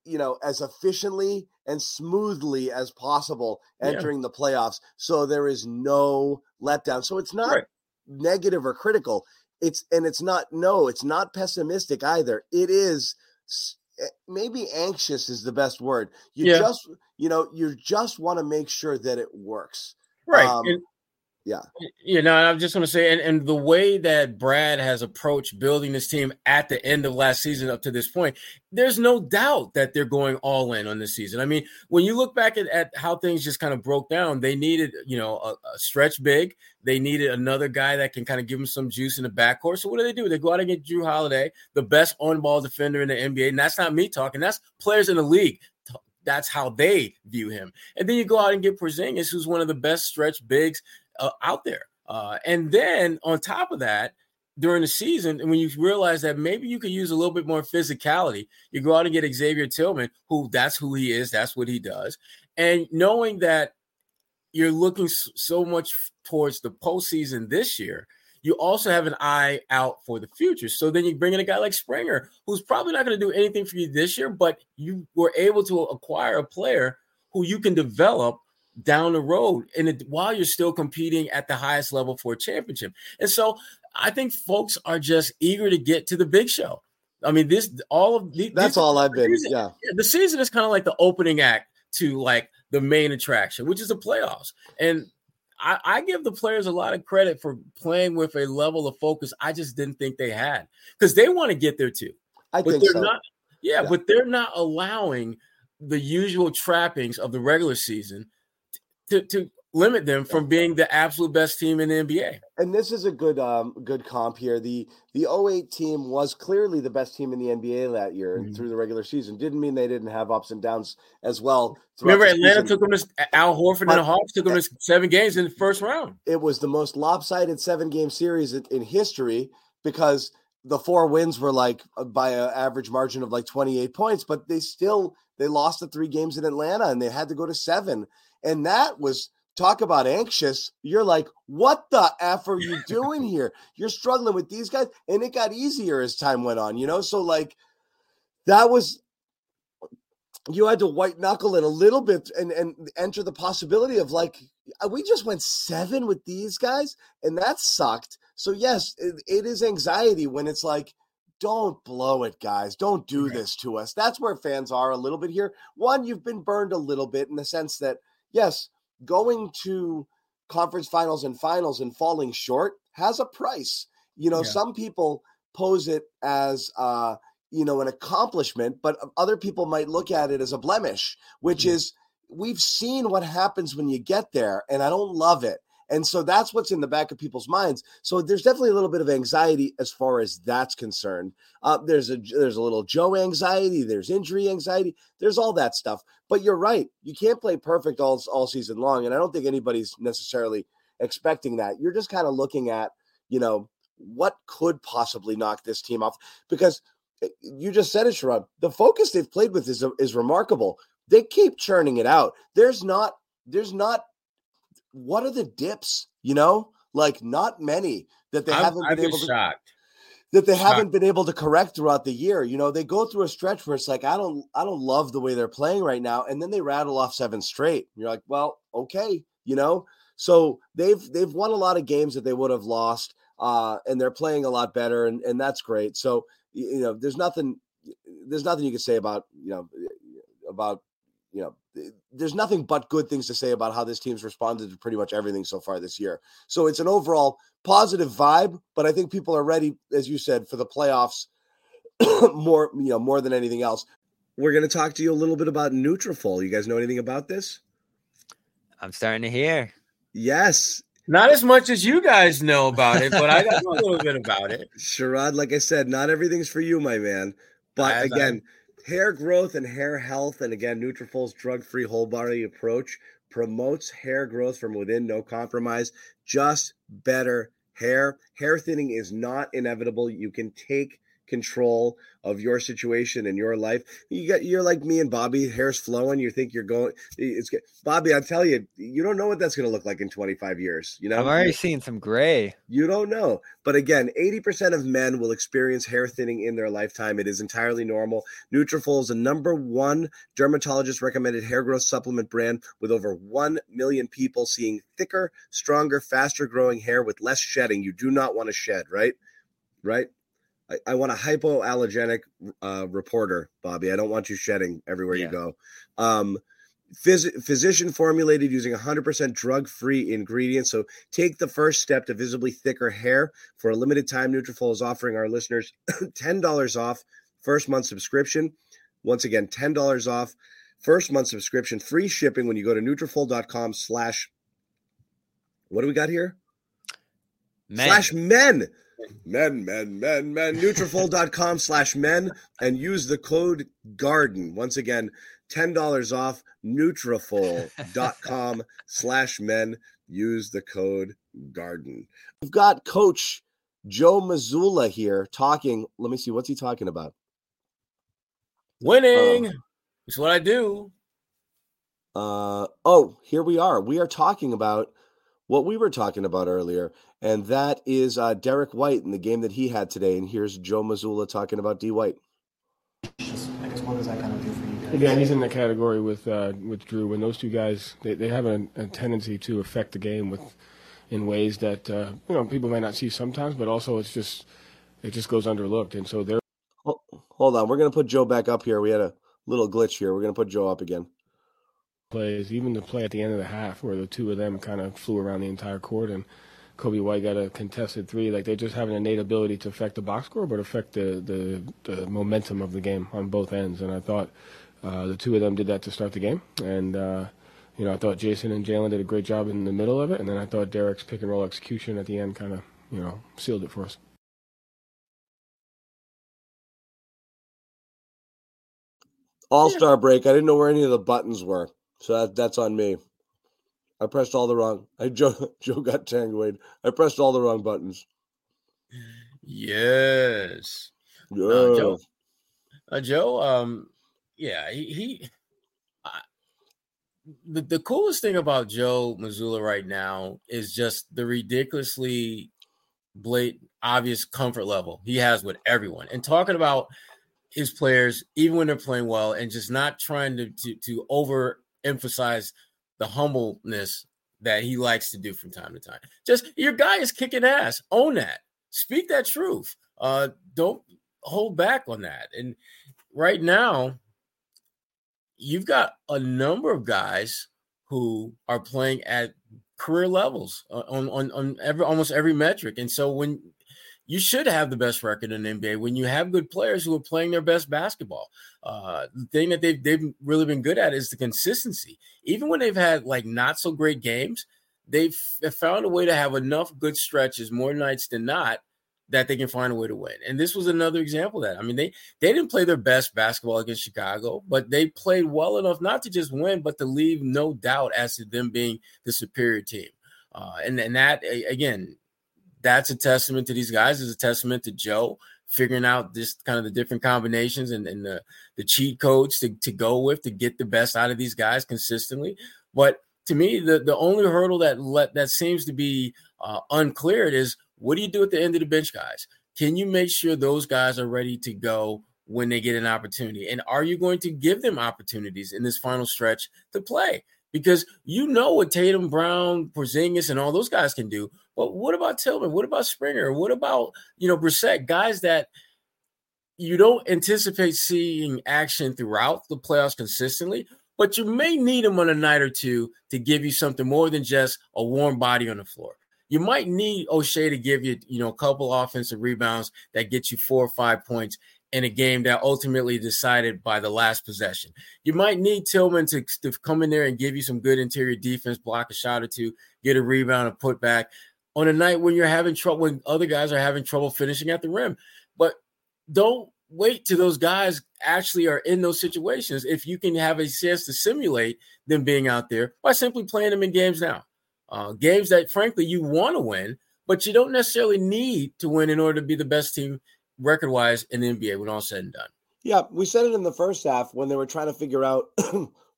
you know, as efficiently and smoothly as possible entering yeah. the playoffs. So there is no letdown. So it's not right. negative or critical. It's and it's not no, it's not pessimistic either. It is maybe anxious is the best word. You yeah. just you know you just want to make sure that it works. Right. Um, and, yeah. You know, I'm just going to say, and, and the way that Brad has approached building this team at the end of last season up to this point, there's no doubt that they're going all in on this season. I mean, when you look back at, at how things just kind of broke down, they needed, you know, a, a stretch big. They needed another guy that can kind of give them some juice in the backcourt. So what do they do? They go out and get Jrue Holiday, the best on-ball defender in the NBA, and that's not me talking. That's players in the league that's how they view him. And then you go out and get Porzingis, who's one of the best stretch bigs uh, out there. Uh, and then on top of that, during the season, and when you realize that maybe you could use a little bit more physicality, you go out and get Xavier Tillman, who that's who he is, that's what he does. And knowing that you're looking so much towards the postseason this year, you also have an eye out for the future. So then you bring in a guy like Springer, who's probably not going to do anything for you this year, but you were able to acquire a player who you can develop down the road and it, while you're still competing at the highest level for a championship. And so I think folks are just eager to get to the big show. I mean, this all of the, that's all I've been. Season, yeah, the season is kind of like the opening act to like the main attraction, which is the playoffs. And I, I, give the players a lot of credit for playing with a level of focus I just didn't think they had because they want to get there too. I but think they're so. not. Yeah, yeah, but they're not allowing the usual trappings of the regular season to, to limit them from being the absolute best team in the NBA. And this is a good um good comp here. The the 08 team was clearly the best team in the NBA that year mm-hmm. through the regular season. Didn't mean they didn't have ups and downs as well. Remember Atlanta took them to Al Horford but, and the Hawks took them to seven games in the first round. It was the most lopsided seven game series in, in history because the four wins were like uh, by an average margin of like 28 points, but they still they lost the three games in Atlanta and they had to go to seven. And that was talk about anxious. You're like, what the F are you doing here? You're struggling with these guys. And it got easier as time went on, you know? So, like, that was, you had to white knuckle it a little bit and, and enter the possibility of, like, uh, we just went seven with these guys, and that sucked. So, yes, it, it is anxiety when it's like, don't blow it, guys. Don't do this to us. That's where fans are a little bit here. One, you've been burned a little bit in the sense that, yes, going to conference finals and finals and falling short has a price. You know, yeah. some people pose it as uh, you know, an accomplishment, but other people might look at it as a blemish, which yeah. is we've seen what happens when you get there, and I don't love it. And so that's what's in the back of people's minds. So there's definitely a little bit of anxiety as far as that's concerned. Uh, there's a there's a little Joe anxiety. There's injury anxiety. There's all that stuff. But you're right. You can't play perfect all all season long, and I don't think anybody's necessarily expecting that. You're just kind of looking at you know what could possibly knock this team off because eh, you just said it, Sherrod. The focus they've played with is is remarkable. They keep churning it out. There's not there's not what are the dips? You know, like not many that they I'm, haven't been I've able to that they shocked. haven't been able to correct throughout the year. You know, they go through a stretch where it's like I don't I don't love the way they're playing right now, and then they rattle off seven straight. You're like, well, okay, you know. So they've they've won a lot of games that they would have lost, uh, and they're playing a lot better, and and that's great. So you know, there's nothing there's nothing you can say about you know about you know, eh, there's nothing but good things to say about how this team's responded to pretty much everything so far this year. So it's an overall positive vibe, but I think people are ready, as you said, for the playoffs more, you know, more than anything else. We're going to talk to you a little bit about Nutrafol. You guys know anything about this? I'm starting to hear. Yes. Not as much as you guys know about it, but I got a little bit about it. Sherrod, like I said, not everything's for you, my man. But I, again, I, Hair growth and hair health, and again, Nutrafol's drug-free whole body approach promotes hair growth from within, no compromise, just better hair. Hair thinning is not inevitable. You can take control of your situation and your life. You got you're like me and Bobby, hair's flowing. You think you're going. It's Bobby. I tell you, you don't know what that's going to look like in 25 years. You know, I'm already seeing some gray. You don't know, but again, 80% of men will experience hair thinning in their lifetime. It is entirely normal. Nutrafol is the number one dermatologist recommended hair growth supplement brand with over 1 million people seeing thicker, stronger, faster growing hair with less shedding. You do not want to shed, right? Right? I, I want a hypoallergenic uh, reporter, Bobby. I don't want you shedding everywhere yeah. you go. Um, Phys- physician formulated using 100% drug free ingredients. So take the first step to visibly thicker hair. For a limited time, Nutrafol is offering our listeners $10 off first month subscription. Once again, $10 off first month subscription, free shipping when you go to Nutrafol.com slash, what do we got here? Men. Slash men. Men, men, men, men. Nutrafol.com slash men and use the code GARDEN. Once again, $10 off Nutrafol.com slash men. Use the code GARDEN. We've got Coach Joe Mazzulla here talking. Let me see. What's he talking about? Winning. It's what I do. Uh, oh, here we are. We are talking about what we were talking about earlier, and that is uh, Derrick White in the game that he had today. And here's Joe Mazzulla talking about D. White. I guess what does that kind of do for you guys? Again, he's in the category with uh, with Jrue. When those two guys, they, they have a, a tendency to affect the game with in ways that uh, you know people may not see sometimes, but also it's just it just goes underlooked. And so they're Ho- Hold on, we're gonna put Joe back up here. We had a little glitch here. We're gonna put Joe up again. Plays, even the play at the end of the half where the two of them kind of flew around the entire court and Coby White got a contested three. Like they just have an innate ability to affect the box score, but affect the the, the momentum of the game on both ends. And I thought uh, the two of them did that to start the game. And uh, you know, I thought Jayson and Jaylen did a great job in the middle of it, and then I thought Derrick's pick and roll execution at the end kind of you know sealed it for us. All star break. I didn't know where any of the buttons were, so that, that's on me. I pressed all the wrong. I Joe Joe got tangled. I pressed all the wrong buttons. Yes. Yeah. Uh, Joe, uh, Joe, um, yeah, he, he I, the, the coolest thing about Joe Mazzulla right now is just the ridiculously blatant, obvious comfort level he has with everyone. And talking about his players, even when they're playing well, and just not trying to to, to overemphasize the humbleness that he likes to do from time to time. Just your guy is kicking ass. Own that. Speak that truth. Uh, don't hold back on that. And right now, you've got a number of guys who are playing at career levels uh, on on, on every almost every metric. And so when you should have the best record in NBA when you have good players who are playing their best basketball. Uh, the thing that they've they've really been good at is the consistency. Even when they've had like not so great games, they've found a way to have enough good stretches more nights than not that they can find a way to win. And this was another example of that. I mean, they they didn't play their best basketball against Chicago, but they played well enough not to just win, but to leave no doubt as to them being the superior team. Uh, and and that again, that's a testament to these guys. Is a testament to Joe figuring out this kind of the different combinations and, and the the cheat codes to, to go with to get the best out of these guys consistently. But to me, the the only hurdle that let that seems to be uh, uncleared is what do you do at the end of the bench guys? Can you make sure those guys are ready to go when they get an opportunity? And are you going to give them opportunities in this final stretch to play? Because you know what Tatum, Brown, Porzingis, and all those guys can do. But what about Tillman? What about Springer? What about you know Brissett? Guys that you don't anticipate seeing action throughout the playoffs consistently, but you may need them on a night or two to give you something more than just a warm body on the floor. You might need Oshae to give you, you know, a couple offensive rebounds that get you four or five points in a game that ultimately decided by the last possession. You might need Tillman to, to come in there and give you some good interior defense, block a shot or two, get a rebound and put back on a night when you're having trouble, when other guys are having trouble finishing at the rim. But don't wait till those guys actually are in those situations if you can have a chance to simulate them being out there by simply playing them in games now. Uh, games that, frankly, you want to win, but you don't necessarily need to win in order to be the best team record wise in the NBA when all said and done. Yeah, we said it in the first half when they were trying to figure out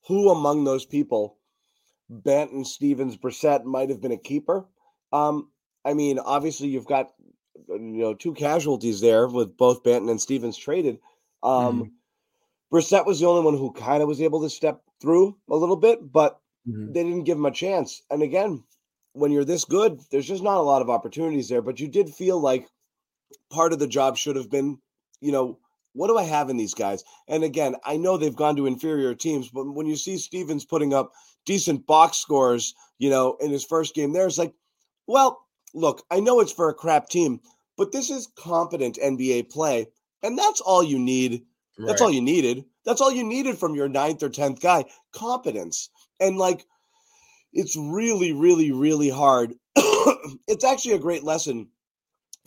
who among those people, Banton, Stevens, Brissett, might have been a keeper. Um, I mean, obviously, you've got you know two casualties there with both Banton and Stevens traded. Um, mm-hmm. Brissett was the only one who kind of was able to step through a little bit, but mm-hmm. they didn't give him a chance. And again, when you're this good, there's just not a lot of opportunities there. But you did feel like part of the job should have been, you know, what do I have in these guys? And again, I know they've gone to inferior teams, but when you see Stevens putting up decent box scores, you know, in his first game there, it's like, well, look, I know it's for a crap team, but this is competent NBA play. And that's all you need. That's all you needed. That's all you needed from your ninth or 10th guy competence. And like, it's really, really, really hard. it's actually a great lesson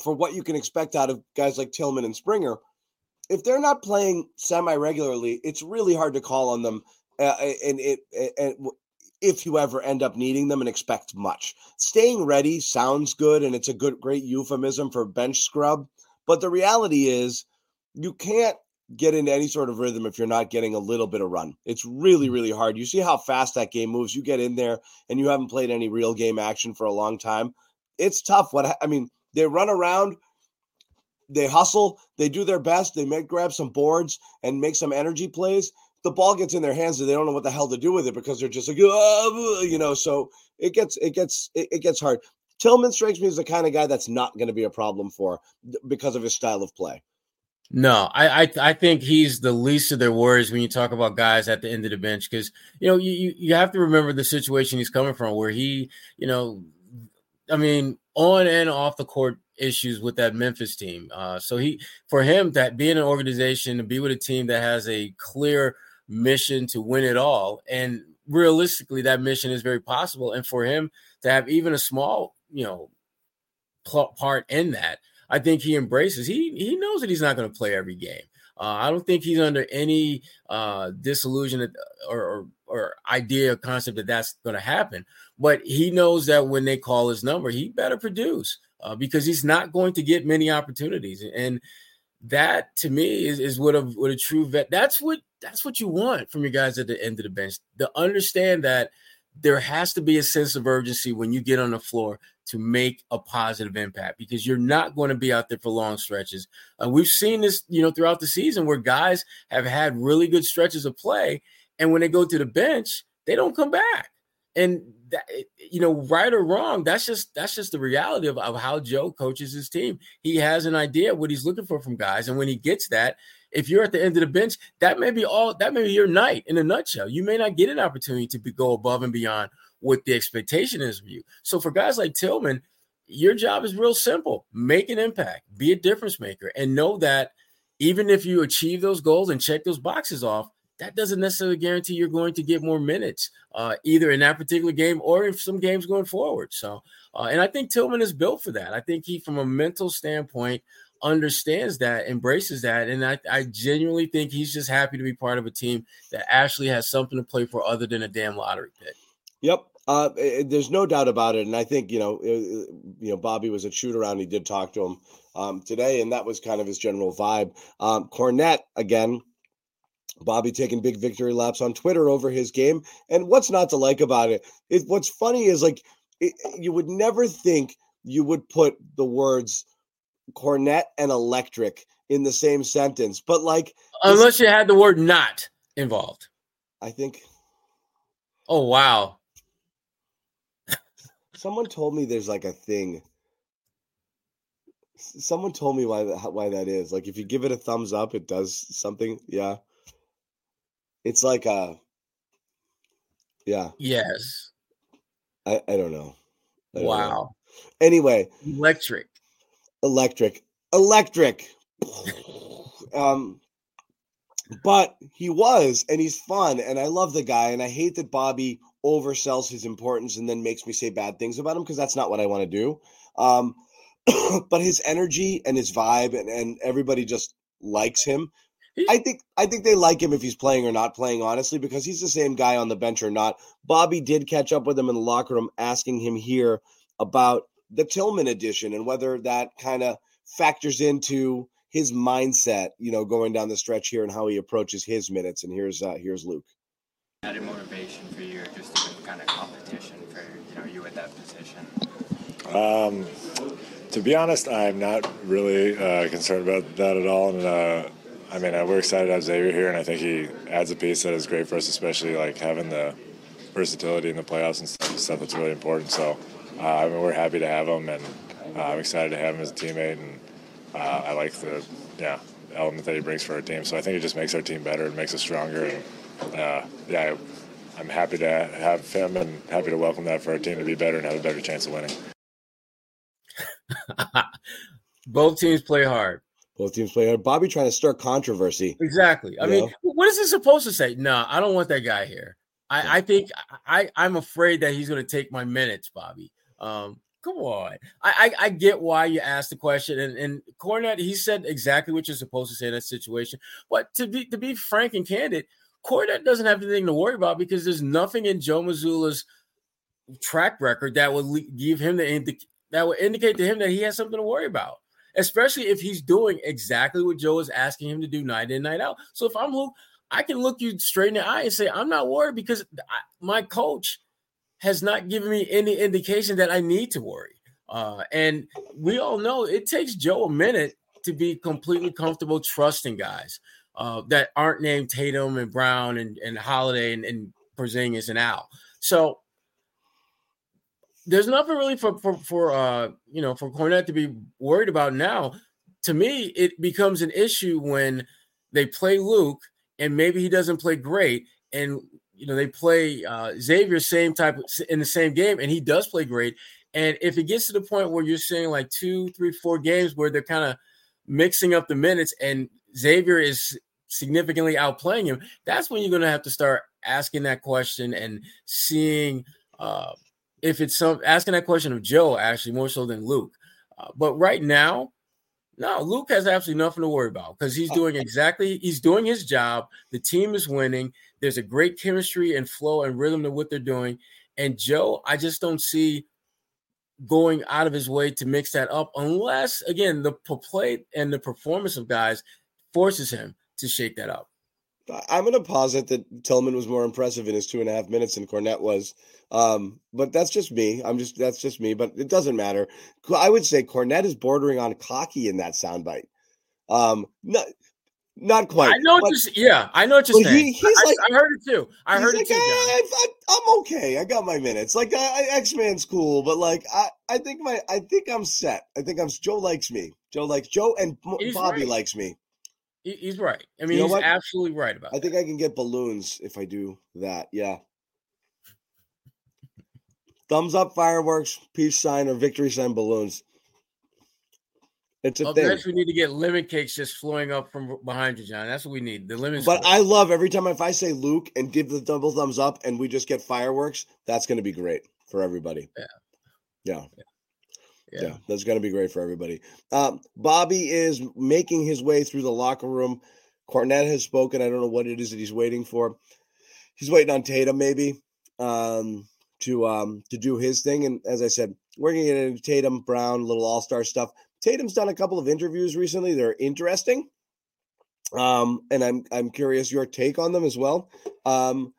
for what you can expect out of guys like Tillman and Springer. If they're not playing semi regularly, it's really hard to call on them. Uh, and it, and if you ever end up needing them and expect much, staying ready sounds good, and it's a good, great euphemism for bench scrub. But the reality is, you can't get into any sort of rhythm if you're not getting a little bit of run. It's really, really hard. You see how fast that game moves. You get in there and you haven't played any real game action for a long time. It's tough. What I mean, they run around, they hustle, they do their best, they make grab some boards and make some energy plays. The ball gets in their hands and they don't know what the hell to do with it because they're just like, "Ah," you know. So it gets it gets it, it gets hard. Tillman strikes me as the kind of guy that's not going to be a problem for because of his style of play. No, I, I I think he's the least of their worries when you talk about guys at the end of the bench because you know you you have to remember the situation he's coming from where he you know I mean on and off the court issues with that Memphis team. Uh, so he for him that be in an organization to be with a team that has a clear mission to win it all and realistically that mission is very possible and for him to have even a small you know pl- part in that I think he embraces. He he knows that he's not going to play every game. Uh, I don't think he's under any uh, disillusion or, or or idea or concept that that's going to happen. But he knows that when they call his number, he better produce uh, because he's not going to get many opportunities. And that to me is, is what a what a true vet. That's what that's what you want from your guys at the end of the bench. To understand that there has to be a sense of urgency when you get on the floor to make a positive impact because you're not going to be out there for long stretches. Uh, we've seen this, you know, throughout the season where guys have had really good stretches of play, and when they go to the bench, they don't come back. And that, eh, you know, right or wrong, that's just that's just the reality of, of how Joe coaches his team. He has an idea what he's looking for from guys, and when he gets that, if you're at the end of the bench, that may be all that may be your night in a nutshell. You may not get an opportunity to be, go above and beyond what the expectation is of you. So for guys like Tillman, your job is real simple: make an impact, be a difference maker, and know that even if you achieve those goals and check those boxes off, that doesn't necessarily guarantee you're going to get more minutes, uh, either in that particular game or in some games going forward. So, uh, and I think Tillman is built for that. I think he, from a mental standpoint, understands that, embraces that, and I, I genuinely think he's just happy to be part of a team that actually has something to play for other than a damn lottery pick. Yep. Uh, eh, there's no doubt about it, and I think you know, eh, eh, you know, Bobby was at shoot around. He did talk to him um, today, and that was kind of his general vibe. Um, Kornet again. Bobby taking big victory laps on Twitter over his game, and what's not to like about it? it what's funny is like it, you would never think you would put the words Kornet and electric in the same sentence, but like unless you had the word "not" involved. I think. Oh wow! Someone told me there's like a thing. Someone told me why that why that is. Like if you give it a thumbs up, it does something. Yeah. It's like a. Yeah. Yes. I I don't know. I don't know. Wow. Anyway, electric, electric, electric. um, but he was, and he's fun, and I love the guy, and I hate that Bobby oversells his importance and then makes me say bad things about him because that's not what I want to do. Um, but his energy and his vibe, and, and everybody just likes him. I think I think they like him if he's playing or not playing, honestly, because he's the same guy on the bench or not. Bobby did catch up with him in the locker room, asking him here about the Tillman edition and whether that kind of factors into his mindset, you know, going down the stretch here and how he approaches his minutes. And here's uh, here's Luke. Added motivation for you, just kind of competition for you know you at that position. Um, to be honest, I'm not really uh, concerned about that at all. And uh, I mean, we're excited to have Xavier here, and I think he adds a piece that is great for us, especially like having the versatility in the playoffs and stuff, stuff that's really important. So, uh, I mean, we're happy to have him, and uh, I'm excited to have him as a teammate. And uh, I like the, yeah, element that he brings for our team. So I think it just makes our team better. It makes us stronger. And uh, yeah, I'm happy to have him and happy to welcome that for our team to be better and have a better chance of winning. Both teams play hard. Both teams play hard. Bobby trying to stir controversy. Exactly. I mean, know? what is he supposed to say? No, I don't want that guy here. I, I think I, I'm afraid that he's going to take my minutes, Bobby. Um, come on. I, I, I get why you asked the question, and and Kornet he said exactly what you're supposed to say in that situation. But to be to be frank and candid, Kornet doesn't have anything to worry about because there's nothing in Joe Mazzulla's track record that would give him the that would indicate to him that he has something to worry about. Especially if he's doing exactly what Joe is asking him to do night in, night out. So if I'm Luke, I can look you straight in the eye and say, I'm not worried because I, my coach has not given me any indication that I need to worry. Uh, and we all know it takes Joe a minute to be completely comfortable trusting guys uh, that aren't named Tatum and Brown and, and Holiday and, and Porzingis and Al. So there's nothing really for for for uh you know for Kornet to be worried about now. To me, it becomes an issue when they play Luke and maybe he doesn't play great, and you know they play uh, Xavier same type in the same game, and he does play great. And if it gets to the point where you're seeing like two, three, four games where they're kind of mixing up the minutes, and Xavier is significantly outplaying him, that's when you're going to have to start asking that question and seeing uh, if it's some asking that question of Joe actually more so than Luke. Uh, but right now, no, Luke has absolutely nothing to worry about because he's doing exactly he's doing his job. The team is winning. There's a great chemistry and flow and rhythm to what they're doing. And Joe, I just don't see going out of his way to mix that up unless again the play and the performance of guys forces him to shake that up. I'm going to posit that Tillman was more impressive in his two and a half minutes than Kornet was. Um, but that's just me. I'm just that's just me. But it doesn't matter. I would say Kornet is bordering on cocky in that soundbite. Um, not not quite. I know but- you're yeah, I know what you're saying. he- he's I, like- I heard it too. I heard like, it too. "Ah, I, am okay. I got my minutes. Like X Man's cool, but like I, I think my I think I'm set. I think I'm Joe likes me. Joe likes Joe and He's Bobby right. likes me. He- he's right. I mean, You know he's what? absolutely right about I think I can get balloons if I do that. Yeah. Thumbs up, fireworks, peace sign, or victory sign balloons. It's a Up thing. next, we need to get lemon cakes just flowing up from behind you, John. That's what we need. The lemon. But square. I love every time if I say Luke and give the double thumbs up and we just get fireworks, that's going to be great for everybody. Yeah. Yeah. Yeah. Yeah, that's going to be great for everybody. Um, Bobby is making his way through the locker room. Kornet has spoken. I don't know what it is that he's waiting for. He's waiting on Tatum, maybe, um, to um, to do his thing. And as I said, we're going to get into Tatum, Brown, little All Star stuff. Tatum's done a couple of interviews recently. They're interesting, um, and I'm I'm curious your take on them as well. Um,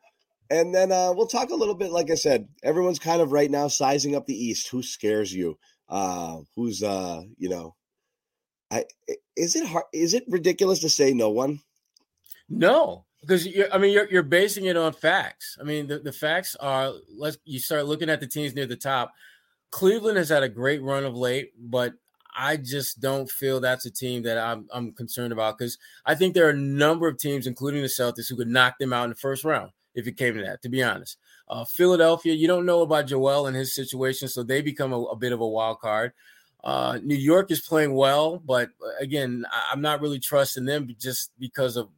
and then uh, we'll talk a little bit. Like I said, everyone's kind of right now sizing up the East. Who scares you? Uh, who's uh, you know, I is it hard? Is it ridiculous to say no one? No, because I mean you're you're basing it on facts. I mean the, the facts are let's you start looking at the teams near the top. Cleveland has had a great run of late, but I just don't feel that's a team that I'm I'm concerned about because I think there are a number of teams, including the Celtics, who could knock them out in the first round if it came to that. To be honest, uh, Philadelphia, you don't know about Joel and his situation, so they become a, a bit of a wild card. Uh, New York is playing well, but uh, again, I, I'm not really trusting them just because of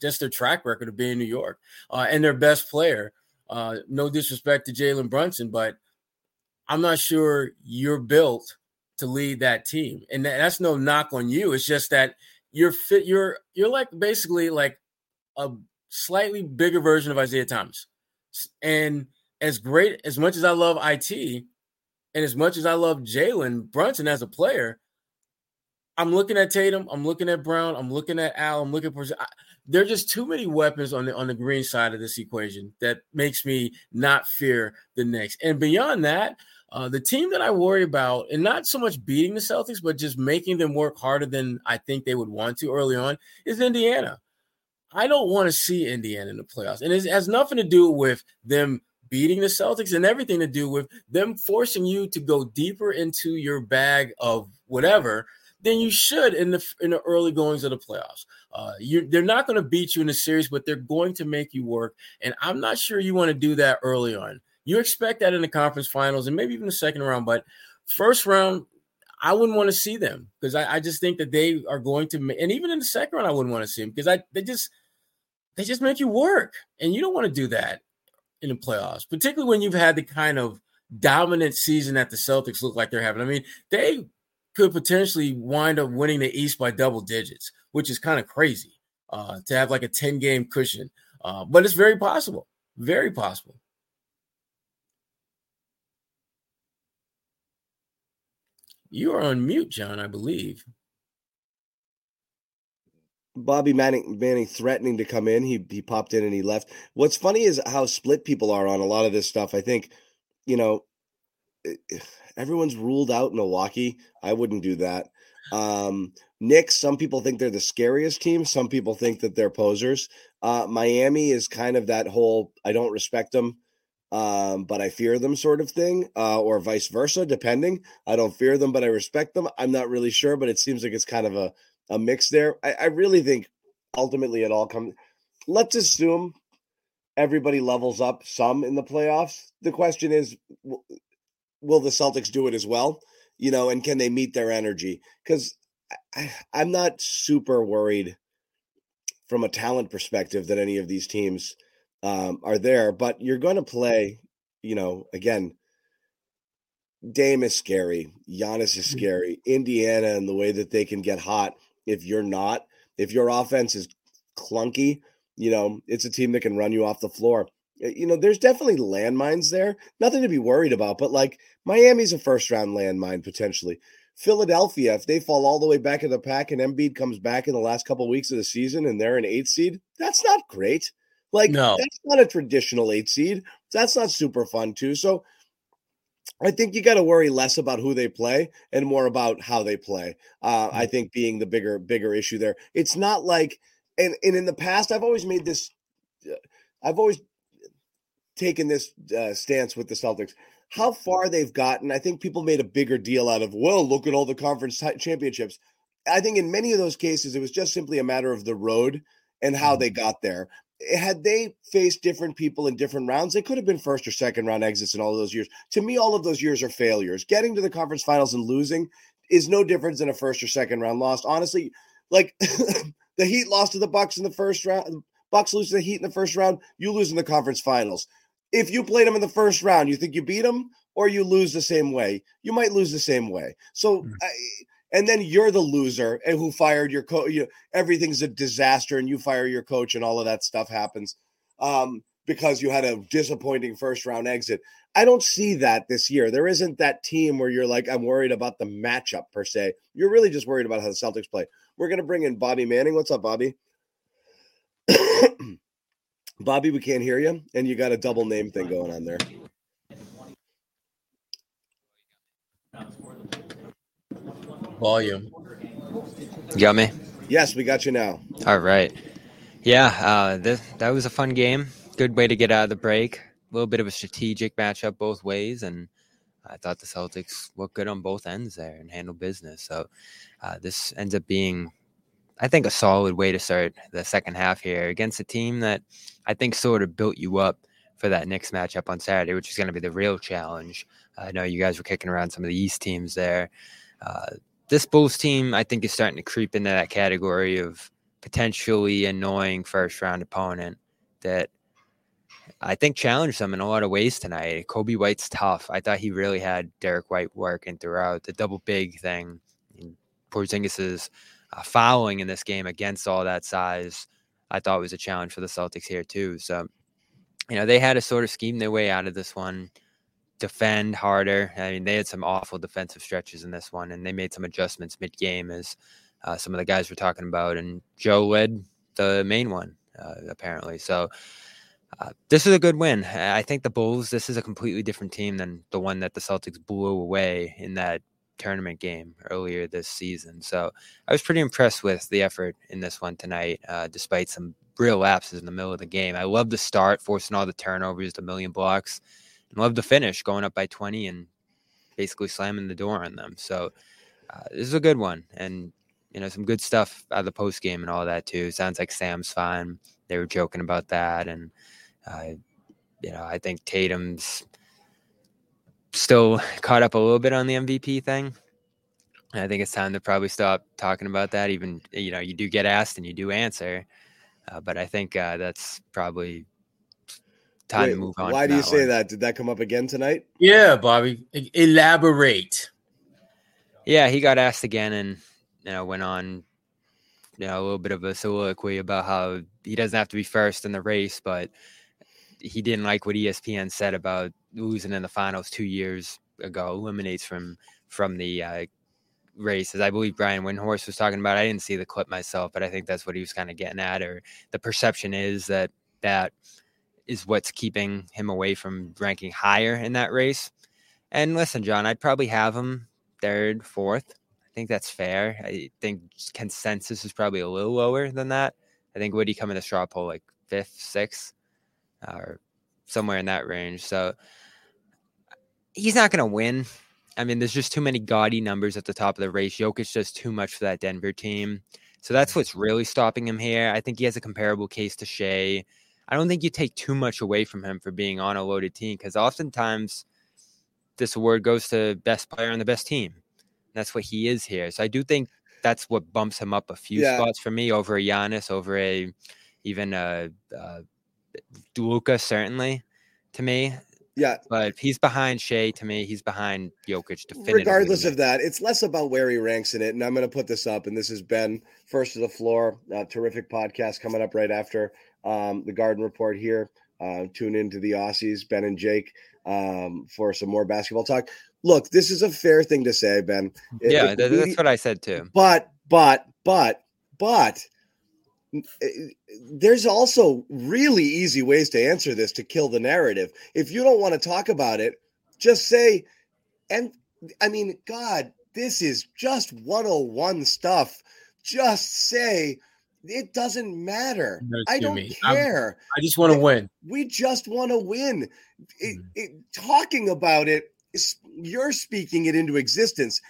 just their track record of being in New York uh, and their best player. Uh, no disrespect to Jalen Brunson, but I'm not sure you're built to lead that team, and that, that's no knock on you. It's just that you're fit. You're you're like basically like a slightly bigger version of Isaiah Thomas, and as great as much as I love it, and as much as I love Jalen Brunson as a player, I'm looking at Tatum, I'm looking at Brown, I'm looking at Al, I'm looking for. There are just too many weapons on the on the green side of this equation that makes me not fear the Knicks. And beyond that, uh, the team that I worry about, and not so much beating the Celtics, but just making them work harder than I think they would want to early on, is Indiana. I don't want to see Indiana in the playoffs, and it has nothing to do with them beating the Celtics and everything to do with them forcing you to go deeper into your bag of whatever then you should in the in the early goings of the playoffs. Uh, you they're not going to beat you in the series, but they're going to make you work. And I'm not sure you want to do that early on. You expect that in the conference finals and maybe even the second round, but first round, I wouldn't want to see them because I, I, just think that they are going to, and even in the second round, I wouldn't want to see them because I they just they just make you work, and you don't want to do that in the playoffs, particularly when you've had the kind of dominant season that the Celtics look like they're having. I mean, they could potentially wind up winning the East by double digits, which is kind of crazy uh, to have like a 10 game cushion. Uh, but it's very possible. Very possible. You are on mute, John, I believe. Bobby Manning, Manning threatening to come in. He he popped in and he left. What's funny is how split people are on a lot of this stuff. I think, you know, everyone's ruled out Milwaukee. I wouldn't do that. Um, Knicks, some people think they're the scariest team. Some people think that they're posers. Uh, Miami is kind of that whole I don't respect them, um, but I fear them sort of thing, uh, or vice versa, depending. I don't fear them, but I respect them. I'm not really sure, but it seems like it's kind of a, a mix there. I, I really think ultimately it all comes. Let's assume everybody levels up some in the playoffs. The question is, will the Celtics do it as well? You know, and can they meet their energy? Because I'm not super worried from a talent perspective that any of these teams um, are there, but you're going to play, you know, again, Dame is scary. Giannis is mm-hmm. scary. Indiana and the way that they can get hot if you're not, if your offense is clunky, you know, it's a team that can run you off the floor. You know, there's definitely landmines there. Nothing to be worried about, but like Miami's a first round landmine potentially. Philadelphia, if they fall all the way back in the pack and Embiid comes back in the last couple of weeks of the season and they're an eight seed, that's not great. Like no. that's not a traditional eight seed. That's not super fun too. So I think you got to worry less about who they play and more about how they play. Uh, I mm. think being the bigger bigger issue there. It's not like and and in the past I've always made this. Uh, I've always taken this uh, stance with the Celtics. How far they've gotten, I think people made a bigger deal out of. Well, look at all the conference t- championships. I think in many of those cases, it was just simply a matter of the road and how mm-hmm. they got there. Had they faced different people in different rounds, they could have been first or second round exits in all of those years. To me, all of those years are failures. Getting to the conference finals and losing is no difference than a first or second round loss. Honestly, like the Heat lost to the Bucks in the first round. Bucks lose to the Heat in the first round. You lose in the conference finals if you played them in the first round, you think you beat them or you lose the same way. You might lose the same way. So, mm. I, and then you're the loser and who fired your coach. You know, everything's a disaster, and you fire your coach, and all of that stuff happens um, because you had a disappointing first round exit. I don't see that this year. There isn't that team where you're like, I'm worried about the matchup per se. You're really just worried about how the Celtics play. We're going to bring in Bobby Manning. What's up, Bobby? Bobby, we can't hear you, and you got a double name thing going on there. Volume. You got me? Yes, we got you now. All right. Yeah, uh, this, that was a fun game. Good way to get out of the break. A little bit of a strategic matchup both ways, and I thought the Celtics looked good on both ends there and handled business. So uh, this ends up being I think a solid way to start the second half here against a team that I think sort of built you up for that next matchup on Saturday, which is going to be the real challenge. I know you guys were kicking around some of the East teams there. Uh, this Bulls team, I think, is starting to creep into that category of potentially annoying first round opponent that I think challenged them in a lot of ways tonight. Coby White's tough. I thought he really had Derrick White working throughout the double big thing. Porzingis's uh, fouling in this game against all that size, I thought was a challenge for the Celtics here too. So, you know, they had to sort of scheme their way out of this one, defend harder. I mean, they had some awful defensive stretches in this one, and they made some adjustments mid game, as uh, some of the guys were talking about. And Joe led the main one uh, apparently. So. Uh, this is a good win. I think the Bulls. This is a completely different team than the one that the Celtics blew away in that tournament game earlier this season. So I was pretty impressed with the effort in this one tonight, uh, despite some real lapses in the middle of the game. I love the start, forcing all the turnovers, the million blocks, and love the finish, going up by 20 and basically slamming the door on them. So uh, this is a good one, and you know some good stuff out of the post game and all that too. Sounds like Sam's fine. They were joking about that, and uh, you know I think Tatum's still caught up a little bit on the MVP thing. I think it's time to probably stop talking about that. Even you know you do get asked and you do answer, uh, but I think uh, that's probably time Wait, to move on. Why do you that say one. that? Did that come up again tonight? Yeah, Bobby, elaborate. Yeah, he got asked again and you know went on you know a little bit of a soliloquy about how he doesn't have to be first in the race, but he didn't like what ESPN said about losing in the finals two years ago, eliminates from from the uh, races. I believe Brian Windhorst was talking about. I didn't see the clip myself, but I think that's what he was kind of getting at. Or the perception is that that is what's keeping him away from ranking higher in that race. And listen, John, I'd probably have him third, fourth. I think that's fair. I think consensus is probably a little lower than that. I think would he come in the straw poll like fifth, sixth, or somewhere in that range? So he's not going to win. I mean, there's just too many gaudy numbers at the top of the race. Jokic does too much for that Denver team. So that's mm. what's really stopping him here. I think he has a comparable case to Shai. I don't think you take too much away from him for being on a loaded team because oftentimes this award goes to best player on the best team. That's what he is here. So I do think that's what bumps him up a few Yeah. spots for me over a Giannis, over a even a, Luka certainly to me. Yeah. But he's behind Shai to me. He's behind Jokic definitively. Regardless of that, it's less about where he ranks in it. And I'm going to put this up. And this has been first to the floor. Uh, terrific podcast coming up right after um, the Garden Report here. Uh, tune into the Aussies, Ben and Jake, um, for some more basketball talk. Look, this is a fair thing to say, Ben. It- Yeah, it- that's what I said too. But, but, but, but, there's also really easy ways to answer this to kill the narrative. If you don't want to talk about it, just say, and I mean, God, this is just 101 stuff. Just say, it doesn't matter. I don't me. I'm- care. I just want to win. We just want to win. It, Mm-hmm. it, talking about it, you're speaking it into existence.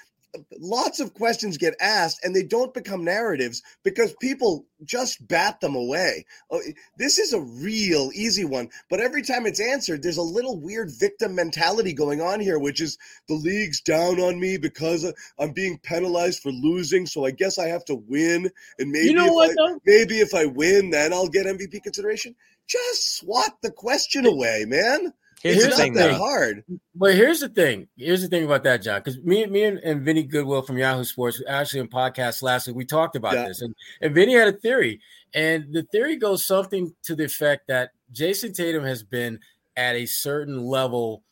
Lots of questions get asked and they don't become narratives because people just bat them away. Oh, This is a real easy one, but every time it's answered, there's a little weird victim mentality going on here, which is the league's down on me because uh, I'm being penalized for losing. So I guess I have to win. And maybe, know if what, I, though? maybe if I win, then I'll get MVP consideration. Just swat the question away, man. Here's it's the thing, though. hard. But here's the thing. Here's the thing about that, John. Because me, me and, and Vinny Goodwill from Yahoo Sports, actually in podcast last week, we talked about Yeah. this, and and Vinny had a theory, and the theory goes something to the effect that Jayson Tatum has been at a certain level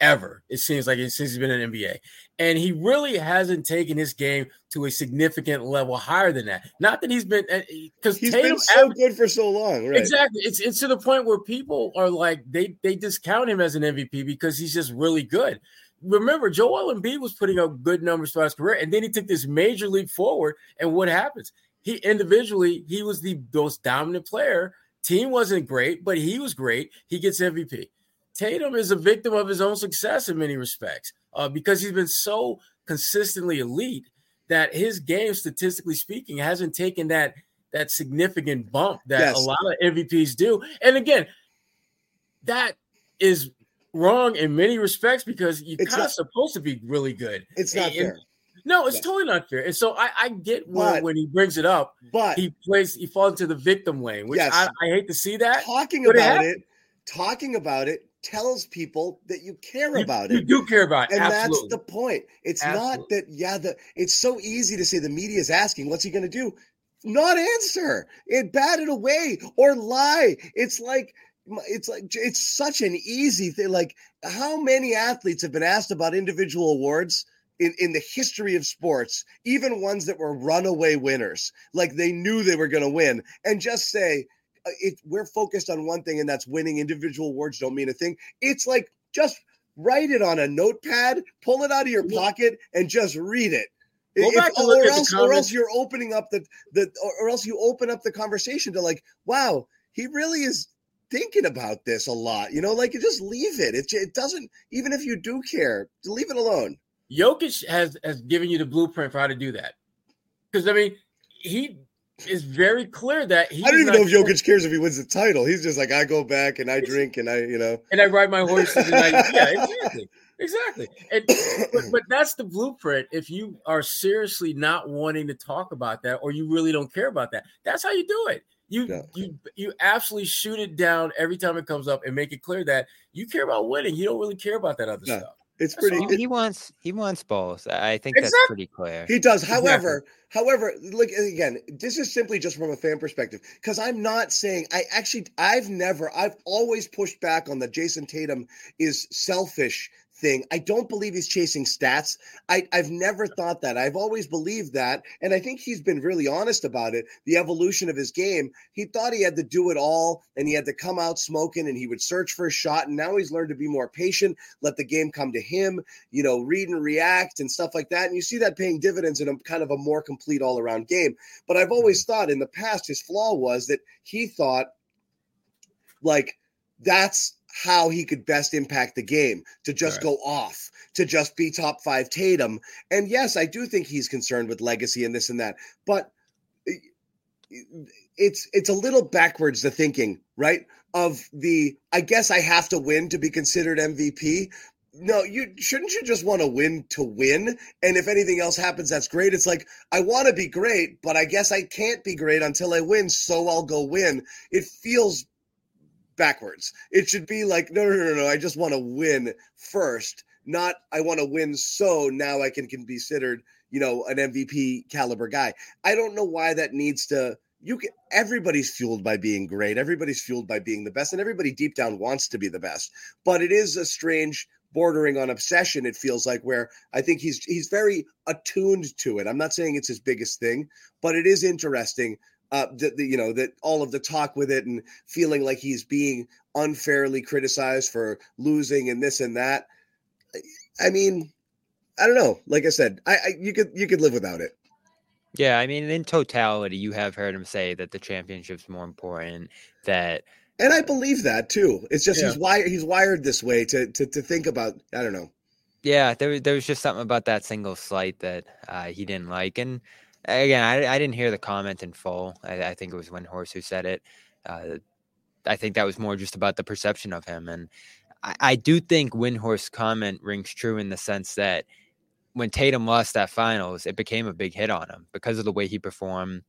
forever. It seems like since he's been in the NBA, and he really hasn't taken his game to a significant level higher than that. Not that he's been uh, because He's Tatum been so good for so long, right? Exactly. It's it's to the point where people are like they they discount him as an MVP because he's just really good. Remember, Joel Embiid was putting up good numbers throughout his career, and then he took this major leap forward. And what happens? He individually he was the most dominant player. Team wasn't great, but he was great. He gets MVP. Tatum is a victim of his own success in many respects uh, because he's been so consistently elite that his game, statistically speaking, hasn't taken that that significant bump that Yes. a lot of MVPs do. And again, that is wrong in many respects because you're It's kind of supposed to be really good. It's not And- fair. No, it's totally not fair. And so I, I get when, But- when he brings it up, But he plays he falls into the victim lane, which Yes. I, I hate to see that. talking about it, talking about it tells people that you care about you it. You do care about it. and Absolutely. that's the point. It's not that yeah, the it's so easy to say the media is asking, what's he going to do? Not answer. It bat it away or lie. It's like it's like it's such an easy thing. Like how many athletes have been asked about individual awards in, in the history of sports, even ones that were runaway winners, like they knew they were going to win, and just say, Uh, it, we're focused on one thing, and that's winning. Individual awards don't mean a thing. It's like just write it on a notepad, pull it out of your pocket, and just read it. If- or, look at the else, or else you're opening up the the, or, or else you open up the conversation to like, wow, he really is thinking about this a lot. You know, like just leave it. It it doesn't even if you do care, leave it alone. Jokic has has given you the blueprint for how to do that. Because I mean, he is very clear that he. I don't even know if Jokic cares if he wins the title. He's just like, I go back and I drink and I, you know, and I ride my horses. And I, yeah, exactly, exactly. And but, but that's the blueprint. If you are seriously not wanting to talk about that, or you really don't care about that, that's how you do it. You you you absolutely shoot it down every time it comes up and make it clear that you care about winning. You don't really care about that other stuff. It's pretty. He, he, wants he wants both. I think that's pretty clear. He does. However, however, look again. This is simply just from a fan perspective because I'm not saying I actually I've never I've always pushed back on the Jayson Tatum is selfish thing. I don't believe he's chasing stats. I, I've never thought that. I've always believed that. And I think he's been really honest about it. The evolution of his game. He thought he had to do it all and he had to come out smoking and he would search for a shot. And now he's learned to be more patient, let the game come to him, you know, read and react and stuff like that. And you see that paying dividends in a kind of a more complete all around game. But I've always mm-hmm. thought in the past, his flaw was that he thought like that's how he could best impact the game to just right. go off, to just be top five Tatum. And yes, I do think he's concerned with legacy and this and that, but eh, it's it's a little backwards the thinking, right? Of the I guess I have to win to be considered MVP. No, you shouldn't you just want to win to win? And if anything else happens, that's great. It's like I want to be great, but I guess I can't be great until I win, so I'll go win. It feels backwards. It should be like, no, no, no, no. I just want to win first, not I want to win so now I can, can be considered, you know, an MVP caliber guy. I don't know why that needs to. You can, everybody's fueled by being great. Everybody's fueled by being the best, and everybody deep down wants to be the best. But it is a strange bordering on obsession it feels like where i think he's he's very attuned to it i'm not saying it's his biggest thing but it is interesting uh, the, the, you know that all of the talk with it and feeling like he's being unfairly criticized for losing and this and that. I mean, I don't know. Like I said, I, I you could you could live without it. Yeah, I mean, in totality, you have heard him say that the championship's more important. That and I believe that too. It's just yeah. he's wired he's wired this way to to to think about. I don't know. Yeah, there there was just something about that single slight that uh, he didn't like, and again, I, I didn't hear the comment in full. I, I think it was Windhorst who said it. Uh, I think that was more just about the perception of him. And I, I do think Windhorst's comment rings true in the sense that when Tatum lost that finals, it became a big hit on him because of the way he performed.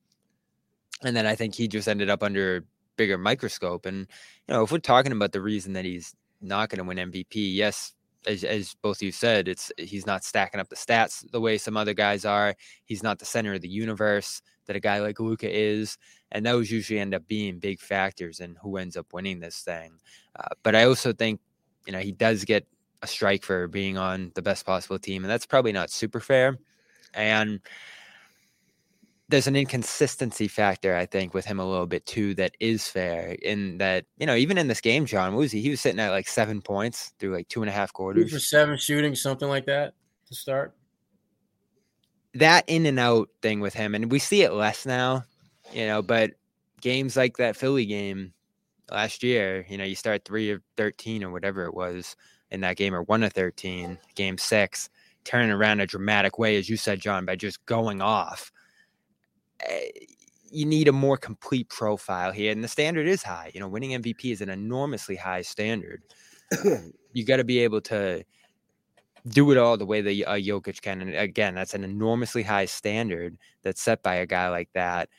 And then I think he just ended up under a bigger microscope. And, you know, if we're talking about the reason that he's not going to win MVP, yes, as, as both of you said, it's he's not stacking up the stats the way some other guys are. He's not the center of the universe that a guy like Luka is, and those usually end up being big factors in who ends up winning this thing. Uh, but I also think you know he does get a strike for being on the best possible team, and that's probably not super fair. And there's an inconsistency factor, I think, with him a little bit too that is fair. In that, you know, even in this game, John Woozy, he was sitting at like seven points through like two and a half quarters. Two for seven shooting, something like that to start. That in and out thing with him, and we see it less now, you know, but games like that Philly game last year, you know, you start three of 13 or whatever it was in that game, or one of 13, game six, turning around a dramatic way, as you said, John, by just going off you need a more complete profile here, and the standard is high. You know, winning MVP is an enormously high standard. you got to be able to do it all the way that uh, Jokic can. And again, that's an enormously high standard that's set by a guy like that.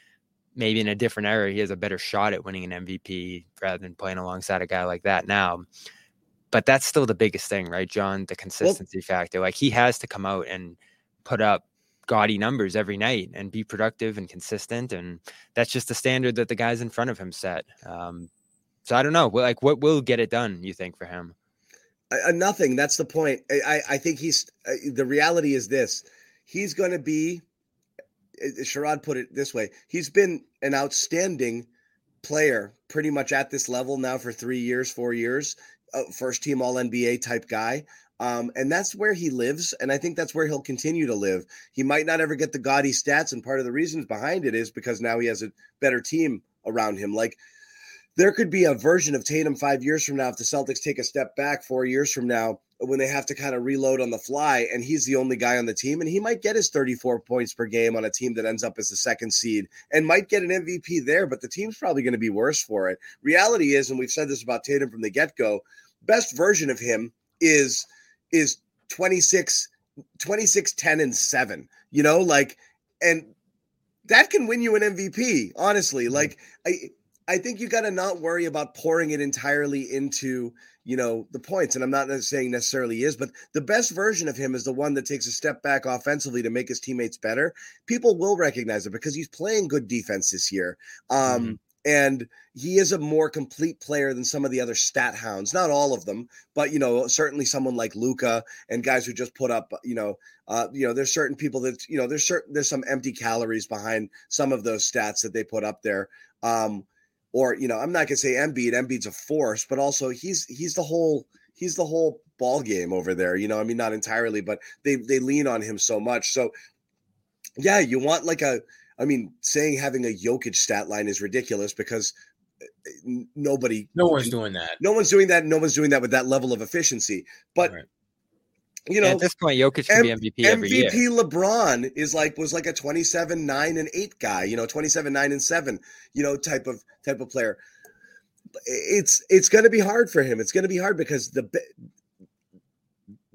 Maybe in a different era, he has a better shot at winning an MVP rather than playing alongside a guy like that now. But that's still the biggest thing, right, John? The consistency well, factor. Like he has to come out and put up gaudy numbers every night and be productive and consistent. And that's just the standard that the guys in front of him set. Um, so I don't know. Like, what will get it done? You think for him? Uh, nothing. That's the point. I, I think he's. Uh, the reality is this: he's going to be. Uh, Sherrod put it this way: he's been an outstanding player, pretty much at this level now for three years, four years. Uh, first team All NBA type guy. Um, and that's where he lives. And I think that's where he'll continue to live. He might not ever get the gaudy stats. And part of the reasons behind it is because now he has a better team around him. Like there could be a version of Tatum five years from now if the Celtics take a step back four years from now when they have to kind of reload on the fly, and he's the only guy on the team, and he might get his 34 points per game on a team that ends up as the second seed and might get an MVP there, but the team's probably going to be worse for it. Reality is, and we've said this about Tatum from the get go, best version of him is is 26, 26, 10, and 7. You know, like, and that can win you an MVP, honestly. Mm-hmm. Like, I I think you got to not worry about pouring it entirely into you know the points and i'm not saying necessarily is but the best version of him is the one that takes a step back offensively to make his teammates better people will recognize it because he's playing good defense this year um, mm-hmm. And he is a more complete player than some of the other stat hounds not all of them but you know certainly someone like Luka and guys who just put up you know uh, you know there's certain people that you know there's certain there's some empty calories behind some of those stats that they put up there um, or you know, I'm not gonna say Embiid. Embiid's a force, but also he's he's the whole he's the whole ball game over there. You know, I mean, not entirely, but they they lean on him so much. So yeah, you want like a. I mean, saying having a Jokic stat line is ridiculous because eh, nobody, no one's doing that. No one's doing that. No one's doing that with that level of efficiency. But right you know, at this point, Jokic can M- be MVP every MVP year. LeBron is like was like a 27, 9, and 8 guy, you know, 27, 9, and 7, you know, type of type of player. It's it's gonna be hard for him. It's gonna be hard because the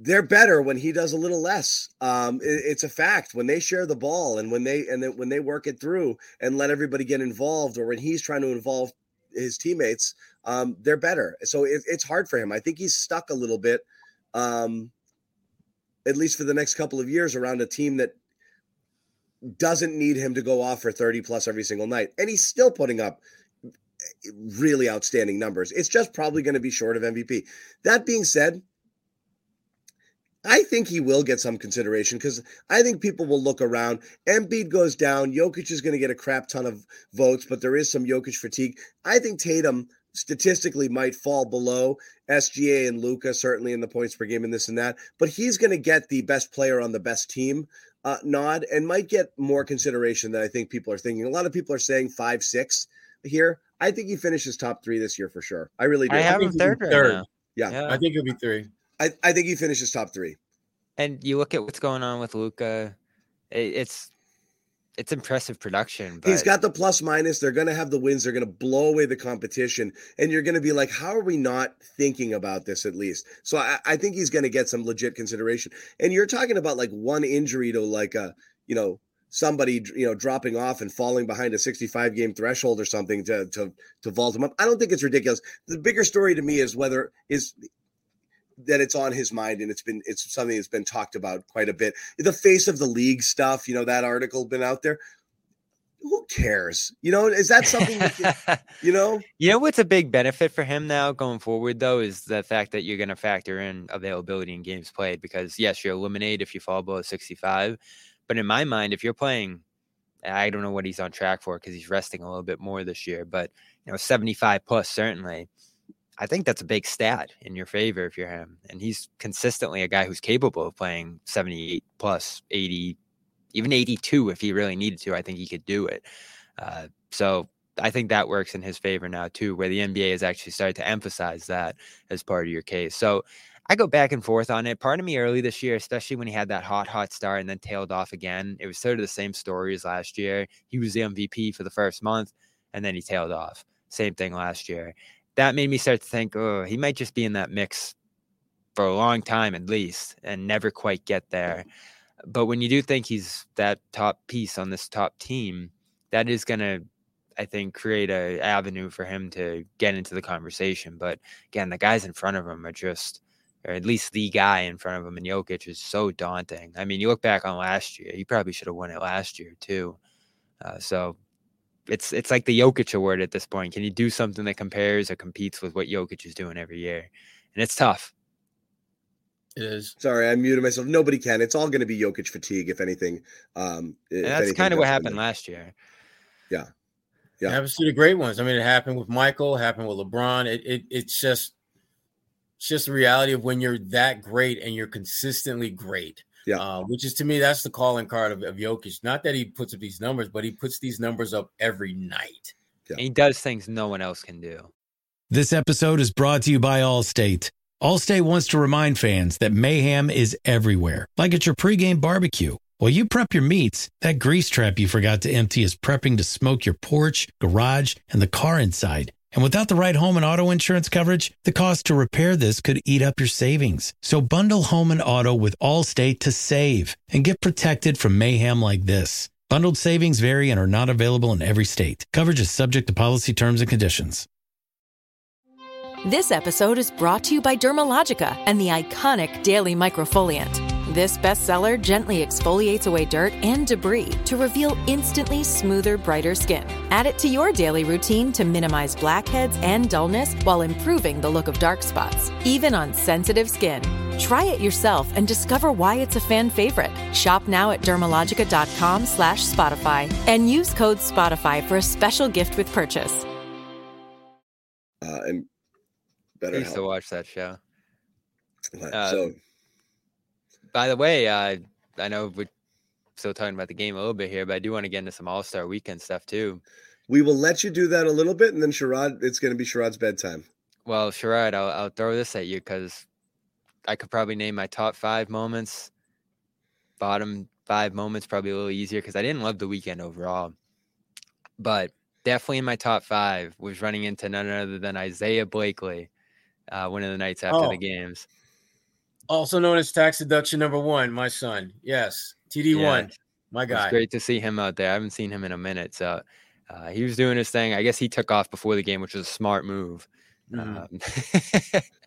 they're better when he does a little less. Um, it, it's a fact when they share the ball and when they and then when they work it through and let everybody get involved, or when he's trying to involve his teammates, um, they're better. So it, it's hard for him. I think he's stuck a little bit. Um, at least for the next couple of years, around a team that doesn't need him to go off for 30 plus every single night. And he's still putting up really outstanding numbers. It's just probably going to be short of MVP. That being said, I think he will get some consideration because I think people will look around. Embiid goes down. Jokic is going to get a crap ton of votes, but there is some Jokic fatigue. I think Tatum statistically might fall below SGA and Luka, certainly in the points per game and this and that, but he's going to get the best player on the best team uh, nod and might get more consideration than I think people are thinking. A lot of people are saying five, six here. I think he finishes top three this year for sure. I really do. I have him third right third. Yeah. yeah. I think he'll be three. I, I think he finishes top three. And you look at what's going on with Luka, it's it's impressive production. But... He's got the plus minus. They're going to have the wins. They're going to blow away the competition, and you're going to be like, "How are we not thinking about this at least?" So I, I think he's going to get some legit consideration. And you're talking about like one injury to like a you know somebody you know dropping off and falling behind a 65 game threshold or something to to to vault him up. I don't think it's ridiculous. The bigger story to me is whether is that it's on his mind and it's been it's something that's been talked about quite a bit. The face of the league stuff, you know, that article been out there. Who cares? You know, is that something that, you know? You know what's a big benefit for him now going forward though is the fact that you're going to factor in availability in games played because yes, you're eliminated if you fall below 65, but in my mind if you're playing I don't know what he's on track for because he's resting a little bit more this year, but you know, 75 plus certainly I think that's a big stat in your favor if you're him. And he's consistently a guy who's capable of playing 78 plus 80, even 82 if he really needed to. I think he could do it. Uh, so I think that works in his favor now too, where the NBA has actually started to emphasize that as part of your case. So I go back and forth on it. Part of me early this year, especially when he had that hot, hot start and then tailed off again, it was sort of the same story as last year. He was the MVP for the first month and then he tailed off. Same thing last year that made me start to think, oh, he might just be in that mix for a long time at least and never quite get there. But when you do think he's that top piece on this top team, that is going to, I think, create a avenue for him to get into the conversation. But again, the guys in front of him are just, or at least the guy in front of him, and Jokic is so daunting. I mean, you look back on last year, he probably should have won it last year too. Uh, so it's it's like the Jokic award at this point. Can you do something that compares or competes with what Jokic is doing every year? And it's tough. It is. Sorry, I muted myself. Nobody can. It's all going to be Jokic fatigue, if anything. Um, and that's kind of what happened last year. Yeah, yeah. It happens to the great ones. I mean, it happened with Michael. Happened with LeBron. It, it it's just it's just the reality of when you're that great and you're consistently great. Yeah. Uh, which is to me, that's the calling card of, of Jokic. Not that he puts up these numbers, but he puts these numbers up every night. Yeah. he does things no one else can do. This episode is brought to you by Allstate. Allstate wants to remind fans that mayhem is everywhere, like at your pregame barbecue. While you prep your meats, that grease trap you forgot to empty is prepping to smoke your porch, garage, and the car inside. And without the right home and auto insurance coverage, the cost to repair this could eat up your savings. So bundle home and auto with Allstate to save and get protected from mayhem like this. Bundled savings vary and are not available in every state. Coverage is subject to policy terms and conditions. This episode is brought to you by Dermalogica and the iconic Daily Microfoliant. This bestseller gently exfoliates away dirt and debris to reveal instantly smoother, brighter skin. Add it to your daily routine to minimize blackheads and dullness while improving the look of dark spots, even on sensitive skin. Try it yourself and discover why it's a fan favorite. Shop now at dermalogica.com slash Spotify and use code Spotify for a special gift with purchase. Uh, and I better used to watch that show. Uh, so By the way, uh, I know we're still talking about the game a little bit here, but I do want to get into some All Star Weekend stuff too. we will let you do that a little bit, and then Sherrod, it's going to be Sherrod's bedtime. Well, Sherrod, I'll, I'll throw this at you because I could probably name my top five moments. Bottom five moments probably a little easier because I didn't love the weekend overall, but definitely in my top five was running into none other than Isaiah Blakely, uh, one of the nights after Oh. the games. Also known as tax deduction number one, my son. Yes, TD one, Yeah. my guy. great to see him out there. I haven't seen him in a minute, so uh, he was doing his thing. I guess he took off before the game, which was a smart move. Um,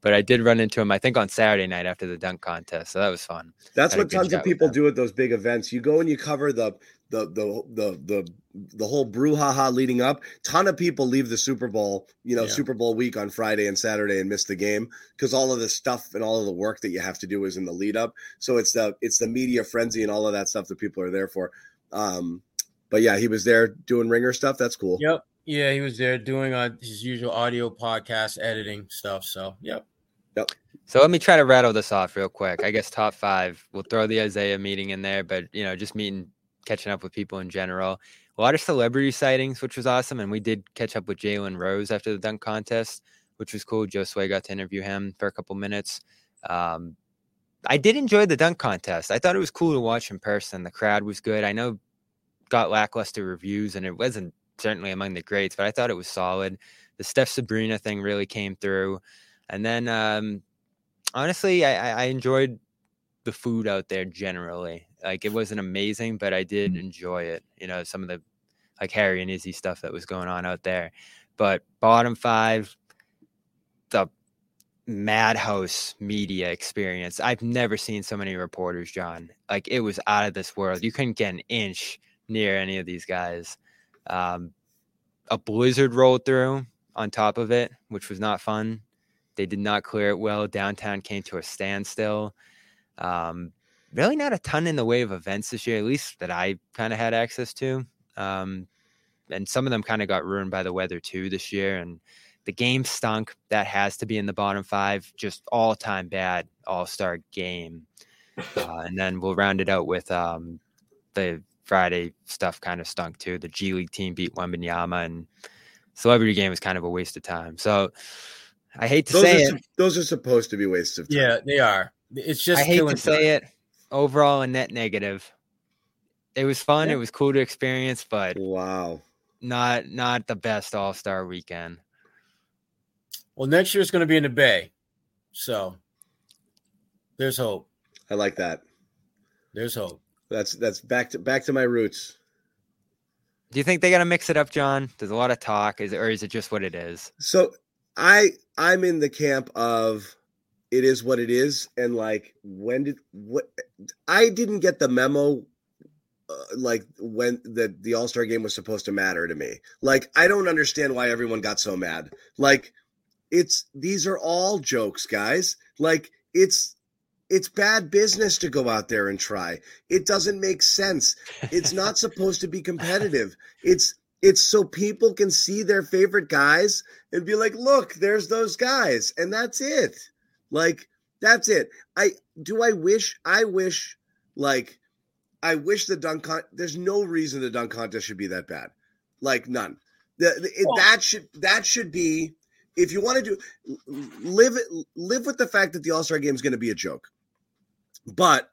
but I did run into him, I think, on Saturday night after the dunk contest, so that was fun. That's what tons of people do at those big events. You go and you cover the the the the the the whole brouhaha leading up. Ton of people leave the Super Bowl, you know, Yeah. Super Bowl week on Friday and Saturday and miss the game because all of the stuff and all of the work that you have to do is in the lead up. So it's the it's the media frenzy and all of that stuff that people are there for. Um, but yeah, he was there doing ringer stuff. That's cool. Yep. Yeah, he was there doing uh, his usual audio podcast editing stuff. So, yep. Yep. So let me try to rattle this off real quick. I guess top five. We'll throw the Isaiah meeting in there, but you know, just meeting, catching up with people in general. A lot of celebrity sightings, which was awesome, and we did catch up with Jalen Rose after the dunk contest, which was cool. Joe Sway got to interview him for a couple minutes. Um, I did enjoy the dunk contest. I thought it was cool to watch in person. The crowd was good. I know got lackluster reviews, and it wasn't certainly among the greats, but I thought it was solid. The Steph Sabrina thing really came through. And then um, honestly, I, I I enjoyed the food out there generally. Like it wasn't amazing, but I did enjoy it. You know, some of the like Harry and Izzy stuff that was going on out there. But bottom five, the madhouse media experience. I've never seen so many reporters, John. Like it was out of this world. You couldn't get an inch near any of these guys. Um, a blizzard rolled through on top of it, which was not fun. They did not clear it well. Downtown came to a standstill. Um, really, not a ton in the way of events this year, at least that I kind of had access to. Um, and some of them kind of got ruined by the weather too this year. And the game stunk. That has to be in the bottom five. Just all time bad all star game. Uh, and then we'll round it out with um, the Friday stuff kind of stunk too. The G League team beat Wembanyama and celebrity game was kind of a waste of time. So I hate to Those say are, it. sup- those are supposed to be wastes of time. Yeah, they are. It's just I hate killing to say time. it. Overall, a net negative. It was fun. Yeah. It was cool to experience, but wow, not not the best All Star weekend. Well, next year it's going to be in the Bay. So there's hope. I like that. There's hope. That's that's back to back to my roots. Do you think they got to mix it up, John? There's a lot of talk, is it, or is it just what it is? So I I'm in the camp of it is what it is, and like when did what I didn't get the memo. Uh, like when the the All Star game was supposed to matter to me. Like I don't understand why everyone got so mad. Like it's these are all jokes, guys. Like it's it's bad business to go out there and try. It doesn't make sense. It's not supposed to be competitive. It's it's so people can see their favorite guys and be like, "Look, there's those guys." And that's it. Like that's it. I do I wish I wish like I wish the dunk con- there's no reason the dunk contest should be that bad. Like none. The, the- it- that should that should be if you want to do live live with the fact that the All Star game is going to be a joke, but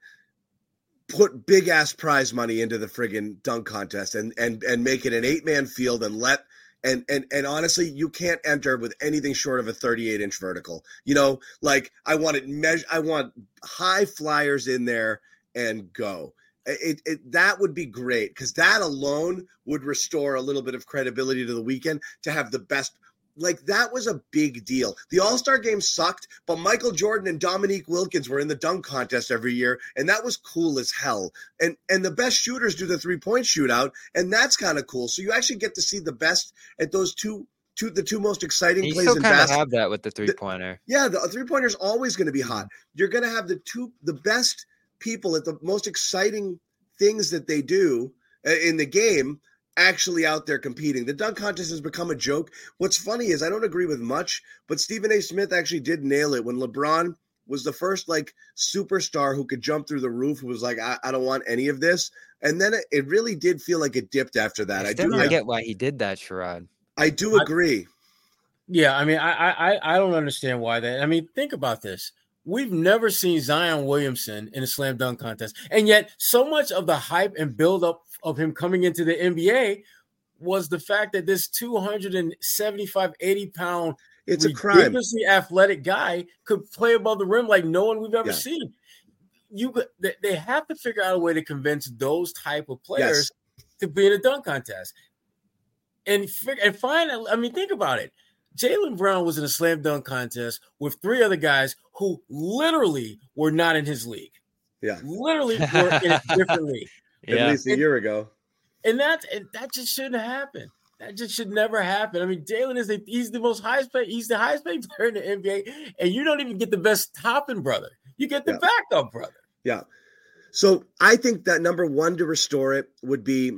put big ass prize money into the friggin' dunk contest and and and make it an eight man field and let and and and honestly, you can't enter with anything short of a 38 inch vertical. You know, like I want it measure. I want high flyers in there and go. It, it that would be great because that alone would restore a little bit of credibility to the weekend to have the best like that was a big deal. The All Star game sucked, but Michael Jordan and Dominique Wilkins were in the dunk contest every year, and that was cool as hell. And and the best shooters do the three point shootout, and that's kind of cool. So you actually get to see the best at those two. Two, the two most exciting You plays still in basketball. have that with the three pointer. Yeah, the three pointer is always going to be hot. You're going to have the two, the best people at the most exciting things that they do uh, in the game actually out there competing. The dunk contest has become a joke. What's funny is I don't agree with much, but Stephen A. Smith actually did nail it when LeBron was the first like superstar who could jump through the roof who was like, I, I don't want any of this. And then it, it really did feel like it dipped after that. I I do don't get why he did that, Sherrod. I do agree. Yeah, I mean, I, I I don't understand why that. I mean, think about this. We've never seen Zion Williamson in a slam dunk contest, and yet so much of the hype and build up of him coming into the NBA was the fact that this 275, 80 pound, It's a crime. athletic guy could play above the rim like no one we've ever Yeah. seen. You they- they have to figure out a way to convince those type of players to be in a dunk contest and and find. I mean, think about it. Jaylen Brown was in a slam dunk contest with three other guys who literally were not in his league. Yeah. Literally were in a different league. At least a year ago. And that and that just shouldn't happen. That just should never happen. I mean, Jaylen is the he's the most highest paid, he's the highest paid player in the NBA, and you don't even get the best Toppin brother. You get the Yeah. backup brother. Yeah. So I think that number one to restore it would be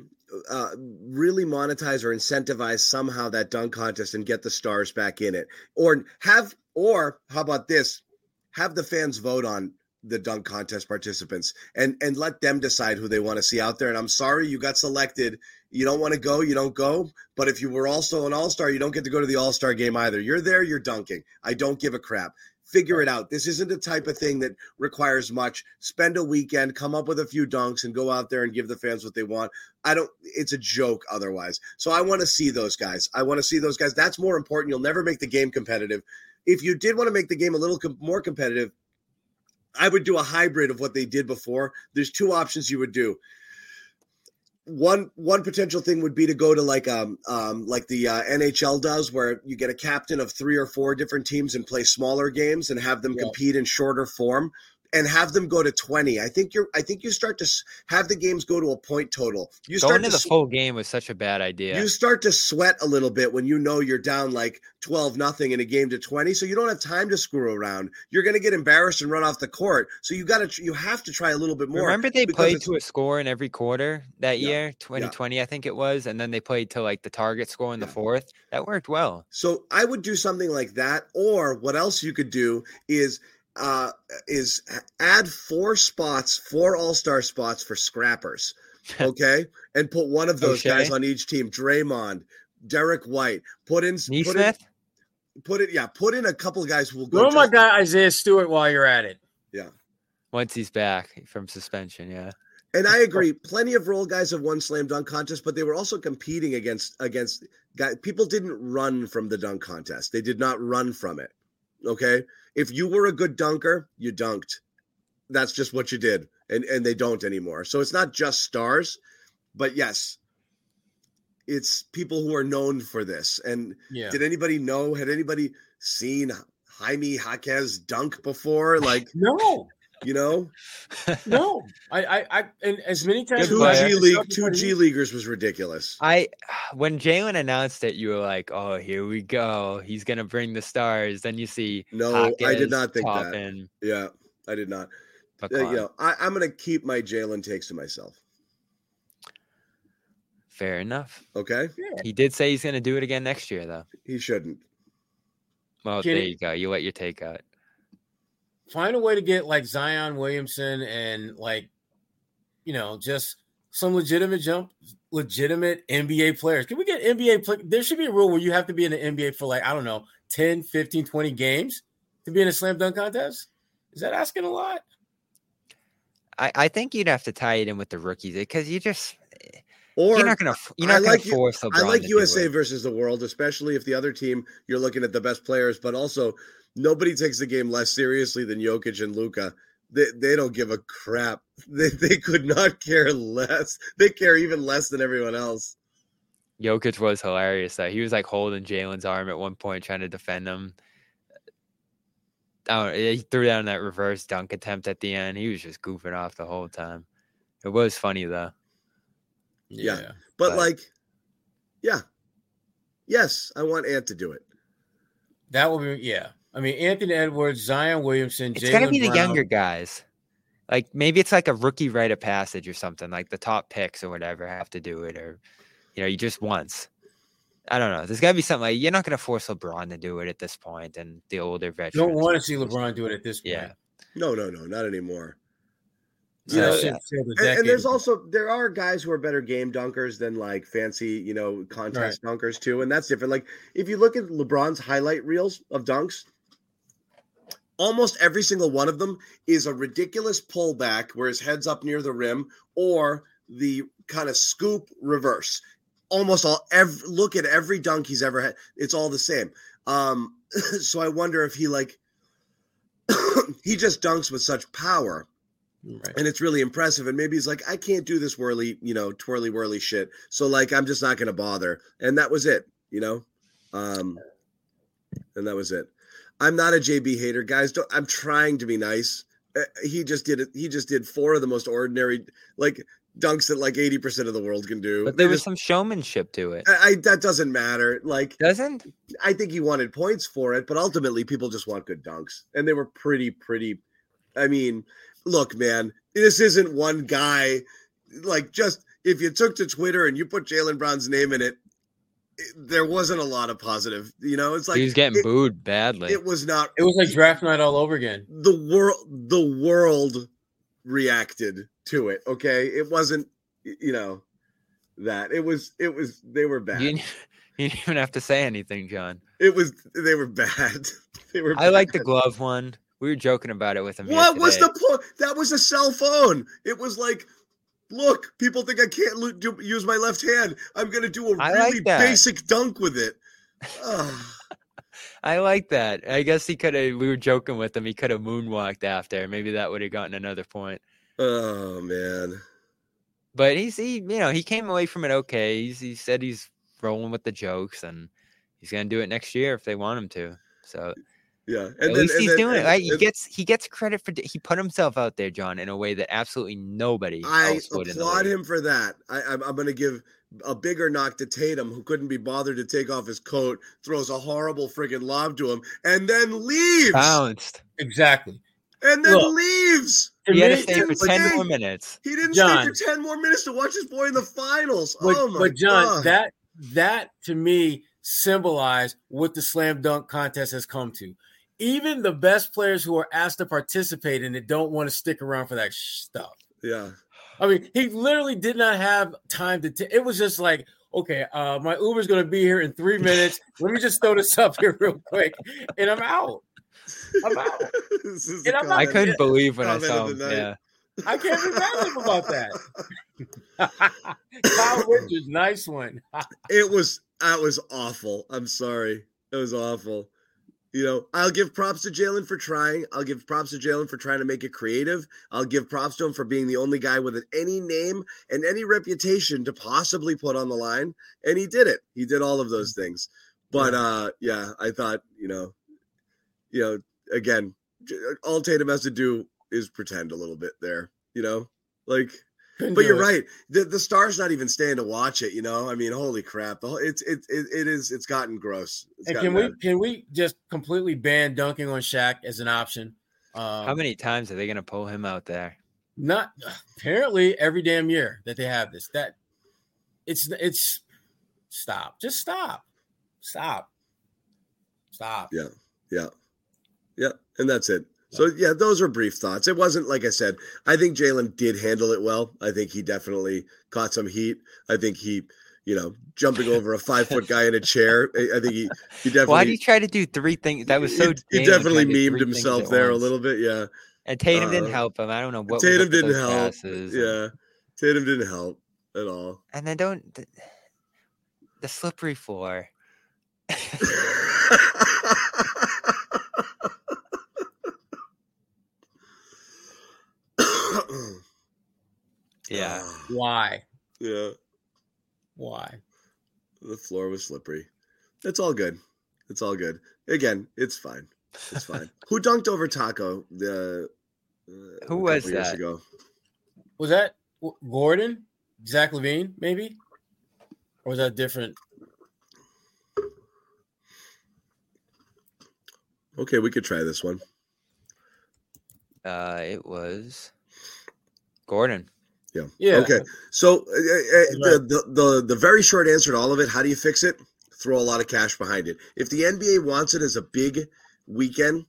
uh, really monetize or incentivize somehow that dunk contest and get the stars back in it, or have, or how about this? Have the fans vote on the dunk contest participants and and let them decide who they want to see out there. And I'm sorry you got selected. You don't want to go, you don't go. But if you were also an all star, you don't get to go to the all star game either. You're there, you're dunking. I don't give a crap. Figure it out. This isn't the type of thing that requires much. Spend a weekend, come up with a few dunks, and go out there and give the fans what they want. I don't. It's a joke otherwise. So I want to see those guys. I want to see those guys. That's more important. You'll never make the game competitive. If you did want to make the game a little com- more competitive, I would do a hybrid of what they did before. There's two options you would do. One one potential thing would be to go to like um um like the uh, NHL does, where you get a captain of three or four different teams and play smaller games and have them compete in shorter form and have them go to 20. I think you're I think you start to have the games go to a point total. You start Going to to the full game was such a bad idea. you start to sweat a little bit when you know you're down like 12 nothing in a game to 20 so you don't have time to screw around you're going to get embarrassed and run off the court so you got to you have to try a little bit more Remember they played to a score in every quarter that Yeah, year, yeah. 2020, I think it was, and then they played to like the target score in the fourth. That worked well. So I would do something like that, or what else you could do is uh is add four spots, four All Star spots for scrappers, okay, and put one of those guys on each team. Draymond, Derrick White, put in put in, put it, yeah, put in a couple of guys who will go. Throw my God, Isaiah Stewart while you're at it. yeah. Once he's back from suspension, yeah. And I agree. Plenty of role guys have won slam dunk contests, but they were also competing against against guys. People didn't run from the dunk contest. They did not run from it. Okay, if you were a good dunker, you dunked. That's just what you did, and and they don't anymore. So it's not just stars, but yes, it's people who are known for this. And Yeah. did anybody know? Had anybody seen Jaime Jaquez dunk before? Like no. You know, no. I, I, I, and as many times two as league, two G leaguers was ridiculous. I when Jaylen announced it, you were like, "Oh, here we go. He's gonna bring the stars." Then you see, No, I did not think Toppin. that. Yeah, I did not. Uh, you know, I, I'm going to keep my Jaylen takes to myself. Fair enough. Okay, He did say he's gonna do it again next year, though. he shouldn't. Well, Can there he- you go. You let your take out. Find a way to get like Zion Williamson and like, you know, just some legitimate jump, legitimate NBA players. Can we get NBA play? There should be a rule where you have to be in the NBA for like, I don't know, 10, 15, 20 games to be in a slam dunk contest. Is that asking a lot? I, I think you'd have to tie it in with the rookies because you just Or you're not gonna you're not I gonna like force LeBron I like to do USA it. versus the world, especially if the other team you're looking at the best players, but also nobody takes the game less seriously than Jokic and Luka. They, they don't give a crap. They, they could not care less. They care even less than everyone else. Jokic was hilarious though. He was like holding Jaylen's arm at one point, trying to defend him. I don't he threw down that reverse dunk attempt at the end. He was just goofing off the whole time. It was funny though. Yeah. But, But- like, yeah. Yes, I want Ant to do it. That will be yeah. I mean, Anthony Edwards, Zion Williamson, It's gotta be the Brown. younger guys. Like maybe it's like a rookie rite of passage or something. Like the top picks or whatever have to do it, or you know, you just once. I don't know. There's got to be something like you're not going to force LeBron to do it at this point, and the older You veterans. don't want to see LeBron do it at this point. Yeah. No, no, no, not anymore. You know, that shit and, and there's also there are guys who are better game dunkers than like fancy, you know, contest dunkers too, and that's different. Like if you look at LeBron's highlight reels of dunks, almost every single one of them is a ridiculous pullback where his head's up near the rim or the kind of scoop reverse. Almost all every look at every dunk he's ever had, it's all the same. Um, so I wonder if he like he just dunks with such power and it's really impressive. And maybe he's like, I can't do this whirly, you know, twirly whirly shit. So like, I'm just not going to bother. And that was it, you know. Um, and that was it. I'm not a JB hater, guys. Don't, I'm trying to be nice. Uh, he just did it. He just did four of the most ordinary, like dunks that like 80 percent of the world can do. But there was just- some showmanship to it. I, I that doesn't matter. Like doesn't I think he wanted points for it, but ultimately people just want good dunks, and they were pretty, pretty. I mean, look, man, this isn't one guy. Like, just if you took to Twitter and you put Jaylen Brown's name in it- there wasn't a lot of positive. You know, it's like he's getting it, booed badly. It was not. It was like draft night all over again. The world, the world reacted to it. Okay, it wasn't. You know, that it was. It was. They were bad. you, didn't- you didn't even have to say anything, John. It was. They were bad. they were. I like the glove one. We were joking about it with him. here What was the point? That was a cell phone. It was like, look, people think I can't lo- do, use my left hand. I'm going to do a I really like basic dunk with it. I like that. I guess he could have. We were joking with him. He could have moonwalked after. Maybe that would have gotten another point. oh man. But he's he, you know, he came away from it okay. He's, he said he's rolling with the jokes, and he's gonna do it next year if they want him to. So Yeah. at then, least and he's then- doing it. Right? He and gets he gets credit for he put himself out there, John, in a way that absolutely nobody I else would. applaud him for that. I, I'm, I'm going to give a bigger knock to Tatum, who couldn't be bothered to take off his coat, throws a horrible friggin' lob to him, and then leaves. Bounced. Exactly. And then Look, leaves. He had to stay for ten stay. more minutes. He didn't John. stay for 10 more minutes to watch his boy in the finals. But, oh my but John, God. that that to me symbolized what the slam dunk contest has come to. Even the best players who are asked to participate in it don't want to stick around for that stuff. Yeah. I mean, he literally did not have time to. T- it was just like, okay, uh, my Uber's going to be here in three minutes. Let me just throw this up here real quick, and I'm out. I'm out. And I'm not- I couldn't believe when I saw him. Yeah. I can't be mad at him about that. Kyle Richards, nice one. It was that was awful. I'm sorry. It was awful. You know, I'll give props to Jaylen for trying. I'll give props to Jaylen for trying to make it creative. I'll give props to him for being the only guy with any name and any reputation to possibly put on the line. And he did it. He did all of those things. But uh yeah, I thought, you know, you know, again, all Tatum has to do is pretend a little bit there, you know? Like Couldn't but you're it. right. The the star's not even staying to watch it. You know, I mean, holy crap! The whole, it's it, it it is it's gotten gross. It's And gotten can we can we just completely ban dunking on Shaq as an option? Um, How many times are they gonna pull him out there? Not apparently every damn year that they have this. That it's it's stop. Just stop. Stop. Stop. Yeah, yeah, yeah, and that's it. So yeah, those are brief thoughts. It wasn't like I said. I think Jaylen did handle it well. I think he definitely caught some heat. I think he, you know, jumping over a five foot guy in a chair. I, think he he definitely. Why do you try to do three things? That was so. He, he definitely trying to do memed himself there a little bit. Yeah. And Tatum didn't Uh, help him. I don't know what. Tatum didn't help. passes. Yeah, Tatum didn't help at all. And then don't the, the slippery floor. Yeah. Why? Yeah. Why? The floor was slippery. It's all good. It's all good. Again, it's fine. It's fine. Who dunked over Tacko the uh, Who a was years that? ago? Was that Gordon? Zach LaVine, maybe? Or was that different? Okay, we could try this one. Uh, it was Gordon. Yeah. Yeah. Okay. So uh, uh, the, the the the very short answer to all of it: How do you fix it? Throw a lot of cash behind it. If the NBA wants it as a big weekend,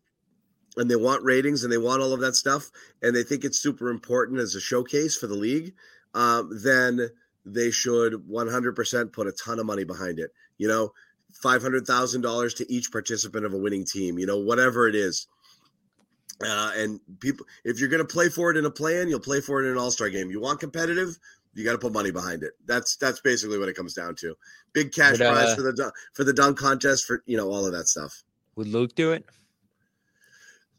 and they want ratings and they want all of that stuff, and they think it's super important as a showcase for the league, um, then they should 100% put a ton of money behind it. You know, five hundred thousand dollars to each participant of a winning team. You know, whatever it is. Uh, and people, if you're going to play for it in a plan, you'll play for it in an All Star game. You want competitive, you got to put money behind it. That's that's basically what it comes down to. Big cash prize uh, for the for the dunk contest for you know all of that stuff. Would Luke do it?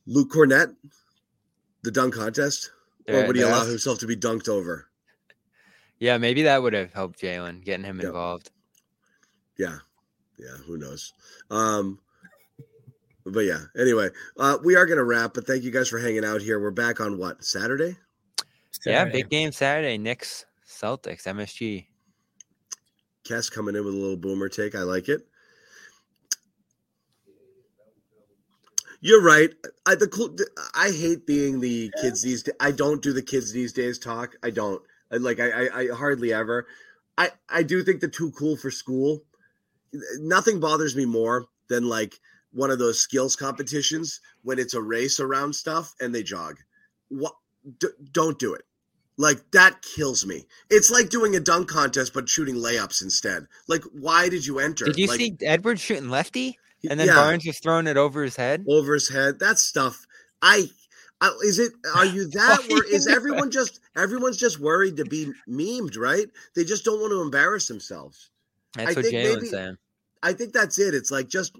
Luke Kornet, the dunk contest, or would he allow himself to be dunked over? Yeah, maybe that would have helped Jaylen getting him involved. Yeah, yeah, who knows? Um, but yeah. Anyway, uh, we are going to wrap. But thank you guys for hanging out here. We're back on what Saturday? Yeah, big game Saturday. Knicks, Celtics, MSG. Cass coming in with a little boomer take. I like it. You're right. I the cool. I hate being the kids these. da- I don't do the kids these days talk. I don't. I, like I, I. I hardly ever. I. I do think the too cool for school. Nothing bothers me more than like one of those skills competitions when it's a race around stuff and they jog. What? D- don't do it. Like that kills me. It's like doing a dunk contest but shooting layups instead. Like, why did you enter? Did you Like, see Edwards shooting lefty? And then Yeah. Barnes was throwing it over his head? over his head? That stuff. I. I is it? Are you that? Wor- is everyone just? Everyone's just worried to be memed, right? They just don't want to embarrass themselves. That's I what Jaylen's saying. I think that's it. It's like just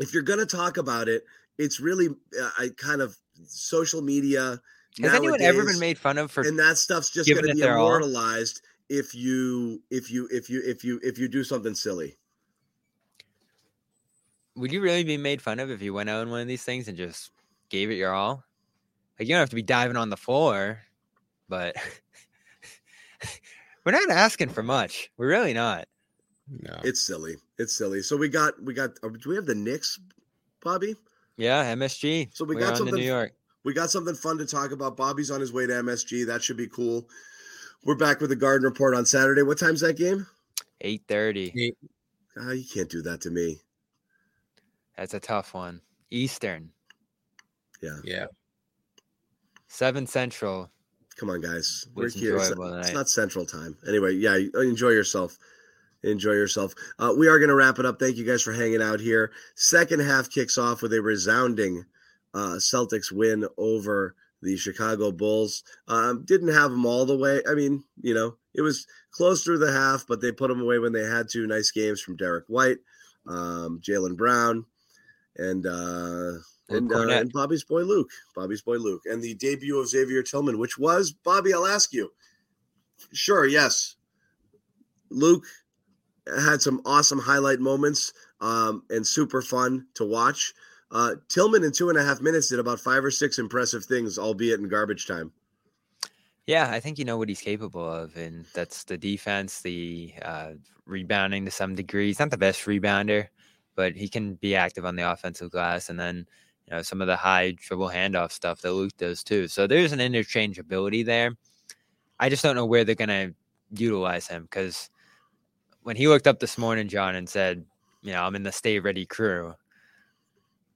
if you're gonna talk about it, it's really uh, I kind of social media. Has anyone ever been made fun of for and that stuff's just going to be their all? immortalized if you if you if you if you if you do something silly. Would you really be made fun of if you went out in one of these things and just gave it your all? Like you don't have to be diving on the floor, but we're not asking for much. We're really not. No. It's silly. It's silly. So we got we got. uh, Do we have the Knicks, Bobby? Yeah, MSG. So we We're got on to something. New York. We got something fun to talk about. Bobby's on his way to MSG. That should be cool. We're back with the Garden Report on Saturday. What time's that game? Eight thirty. Ah, you can't do that to me. That's a tough one. Eastern. Yeah. Yeah. Seven Central. Come on, guys. We're here. It's, it's not Central Time. Anyway, yeah, enjoy yourself. Enjoy yourself. Uh, we are going to wrap it up. Thank you guys for hanging out here. Second half kicks off with a resounding uh, Celtics win over the Chicago Bulls. Um, didn't have them all the way. I mean, you know, it was close through the half, but they put them away when they had to. Nice games from Derrick White, um, Jaylen Brown, and uh, and, uh, and Bobby's boy Luke. Bobby's boy Luke, and the debut of Xavier Tillman, which was Bobby. I'll ask you. Sure, yes. Luke had some awesome highlight moments um, and super fun to watch. Uh, Tillman in two and a half minutes did about five or six impressive things, albeit in garbage time. Yeah, I think you know what he's capable of, and that's the defense, the uh, rebounding to some degree. He's not the best rebounder, but he can be active on the offensive glass, and then you know some of the high dribble handoff stuff that Luke does too. So there's an interchangeability there. I just don't know where they're gonna utilize him because when he looked up this morning, John, and said, "You know, I'm in the stay ready crew,"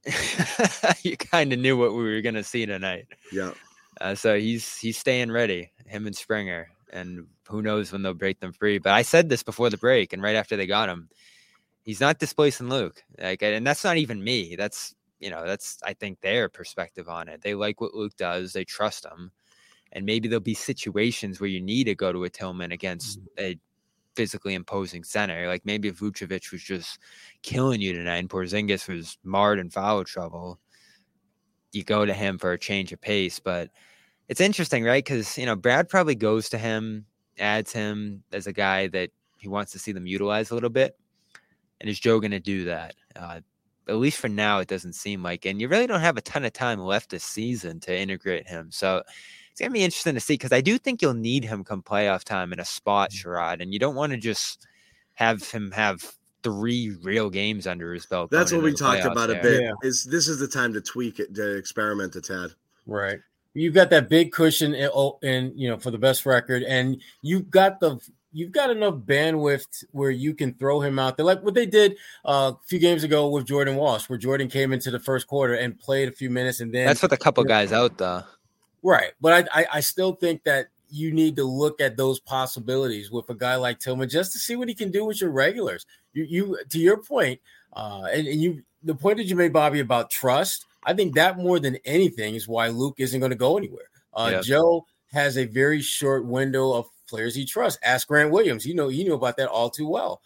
you kind of knew what we were gonna see tonight. Yeah. Uh, so he's he's staying ready, him and Springer, and who knows when they'll break them free. But I said this before the break, and right after they got him, he's not displacing Luke. Like, and that's not even me. That's you know, that's I think their perspective on it. They like what Luke does. They trust him, and maybe there'll be situations where you need to go to a Tillman against a physically imposing center. Like maybe Vucevic was just killing you tonight, and Porzingis was marred in foul trouble, you go to him for a change of pace. But it's interesting, right? Because you know Brad probably goes to him, adds him as a guy that he wants to see them utilize a little bit. And is Joe going to do that? Uh, at least for now, it doesn't seem like. And you really don't have a ton of time left this season to integrate him. So it's going to be interesting to see because I do think you'll need him come playoff time in a spot, Mm. Sherrod. And you don't want to just have him have three real games under his belt. That's what we talked playoffs about a there. bit. Is this is the time to tweak it, to experiment a tad. Right. You've got that big cushion in, oh, in you know for the best record, and you've got the you've got enough bandwidth where you can throw him out there, like what they did uh, a few games ago with Jordan Walsh, where Jordan came into the first quarter and played a few minutes, and then That's with a couple guys out, though. Right. But I, I, I still think that you need to look at those possibilities with a guy like Tillman just to see what he can do with your regulars. You, you to your point, uh, and, and you, the point that you made, Bobby, about trust. I think that more than anything is why Luke isn't going to go anywhere. Uh, Yeah. Joe has a very short window of players he trusts. Ask Grant Williams. You know, you knew about that all too well.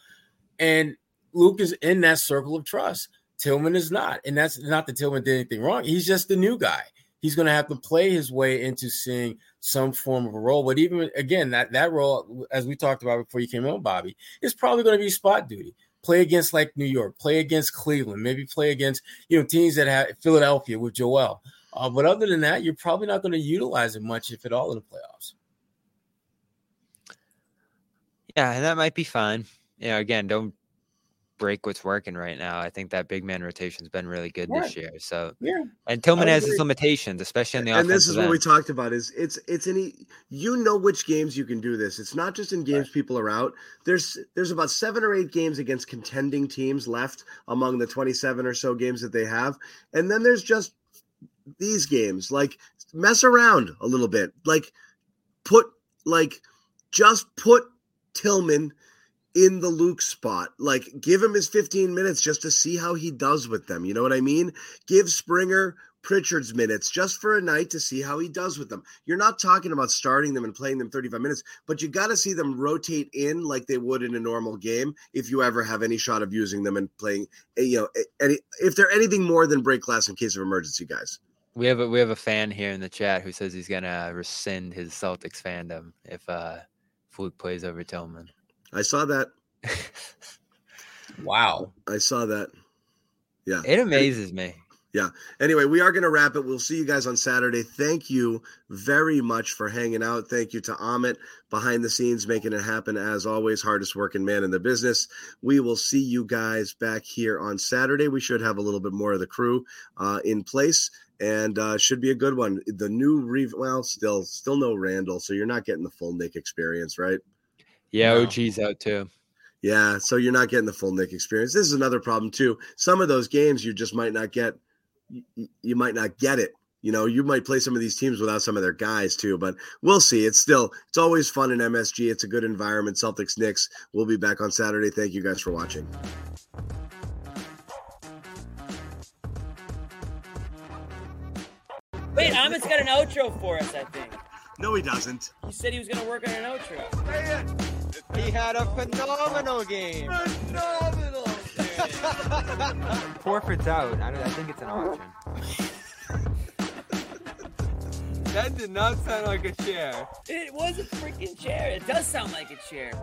And Luke is in that circle of trust. Tillman is not. And that's not that Tillman did anything wrong. He's just the new guy. He's going to have to play his way into seeing some form of a role. But even again, that, that role, as we talked about before you came on, Bobby, is probably going to be spot duty. Play against like New York, play against Cleveland, maybe play against you know teams that have Philadelphia with Joel. Uh, but other than that, you're probably not going to utilize it much, if at all, in the playoffs. Yeah, and that might be fine. You know, again, don't break what's working right now. I think that big man rotation's been really good this year. So yeah, and Tillman has his limitations, especially on the offense. and this offensive is what we talked about is it's it's any you know which games you can do this it's not just in games people are out there's there's about seven or eight games against contending teams left among the 27 or so games that they have and then there's just these games like mess around a little bit like put like just put tillman in the Luke spot. Like, give him his 15 minutes just to see how he does with them. You know what I mean? Give Springer Pritchard's minutes just for a night to see how he does with them. You're not talking about starting them and playing them 35 minutes, but you got to see them rotate in like they would in a normal game if you ever have any shot of using them and playing, eh, you know, eh, any, if they're anything more than break glass in case of emergency, guys. We have a we have a fan here in the chat who says he's gonna rescind his Celtics fandom if uh Fluke plays over Tillman. I saw that. wow. I saw that. Yeah. It amazes me. Yeah. Anyway, we are going to wrap it. We'll see you guys on Saturday. Thank you very much for hanging out. Thank you to Amit behind the scenes, making it happen as always. Hardest working man in the business. We will see you guys back here on Saturday. We should have a little bit more of the crew uh, in place and uh, should be a good one. The new re well, still, still no Randle, so you're not getting the full Knick experience, right? Yeah, No. OG's out too. Yeah, so you're not getting the full Knick experience. This is another problem too. Some of those games you just might not get. You, you might not get it. You know, you might play some of these teams without some of their guys too, but we'll see. It's still, it's always fun in MSG. It's a good environment. Celtics, Knicks. We'll be back on Saturday. Thank you guys for watching. Wait, Amit's got an outro for us, I think. No, he doesn't. He said he was going to work on an outro. He had a phenomenal game. Phenomenal. Forfeit's out. I, don't, I think it's an auction. That did not sound like a chair. It was a freaking chair. It does sound like a chair.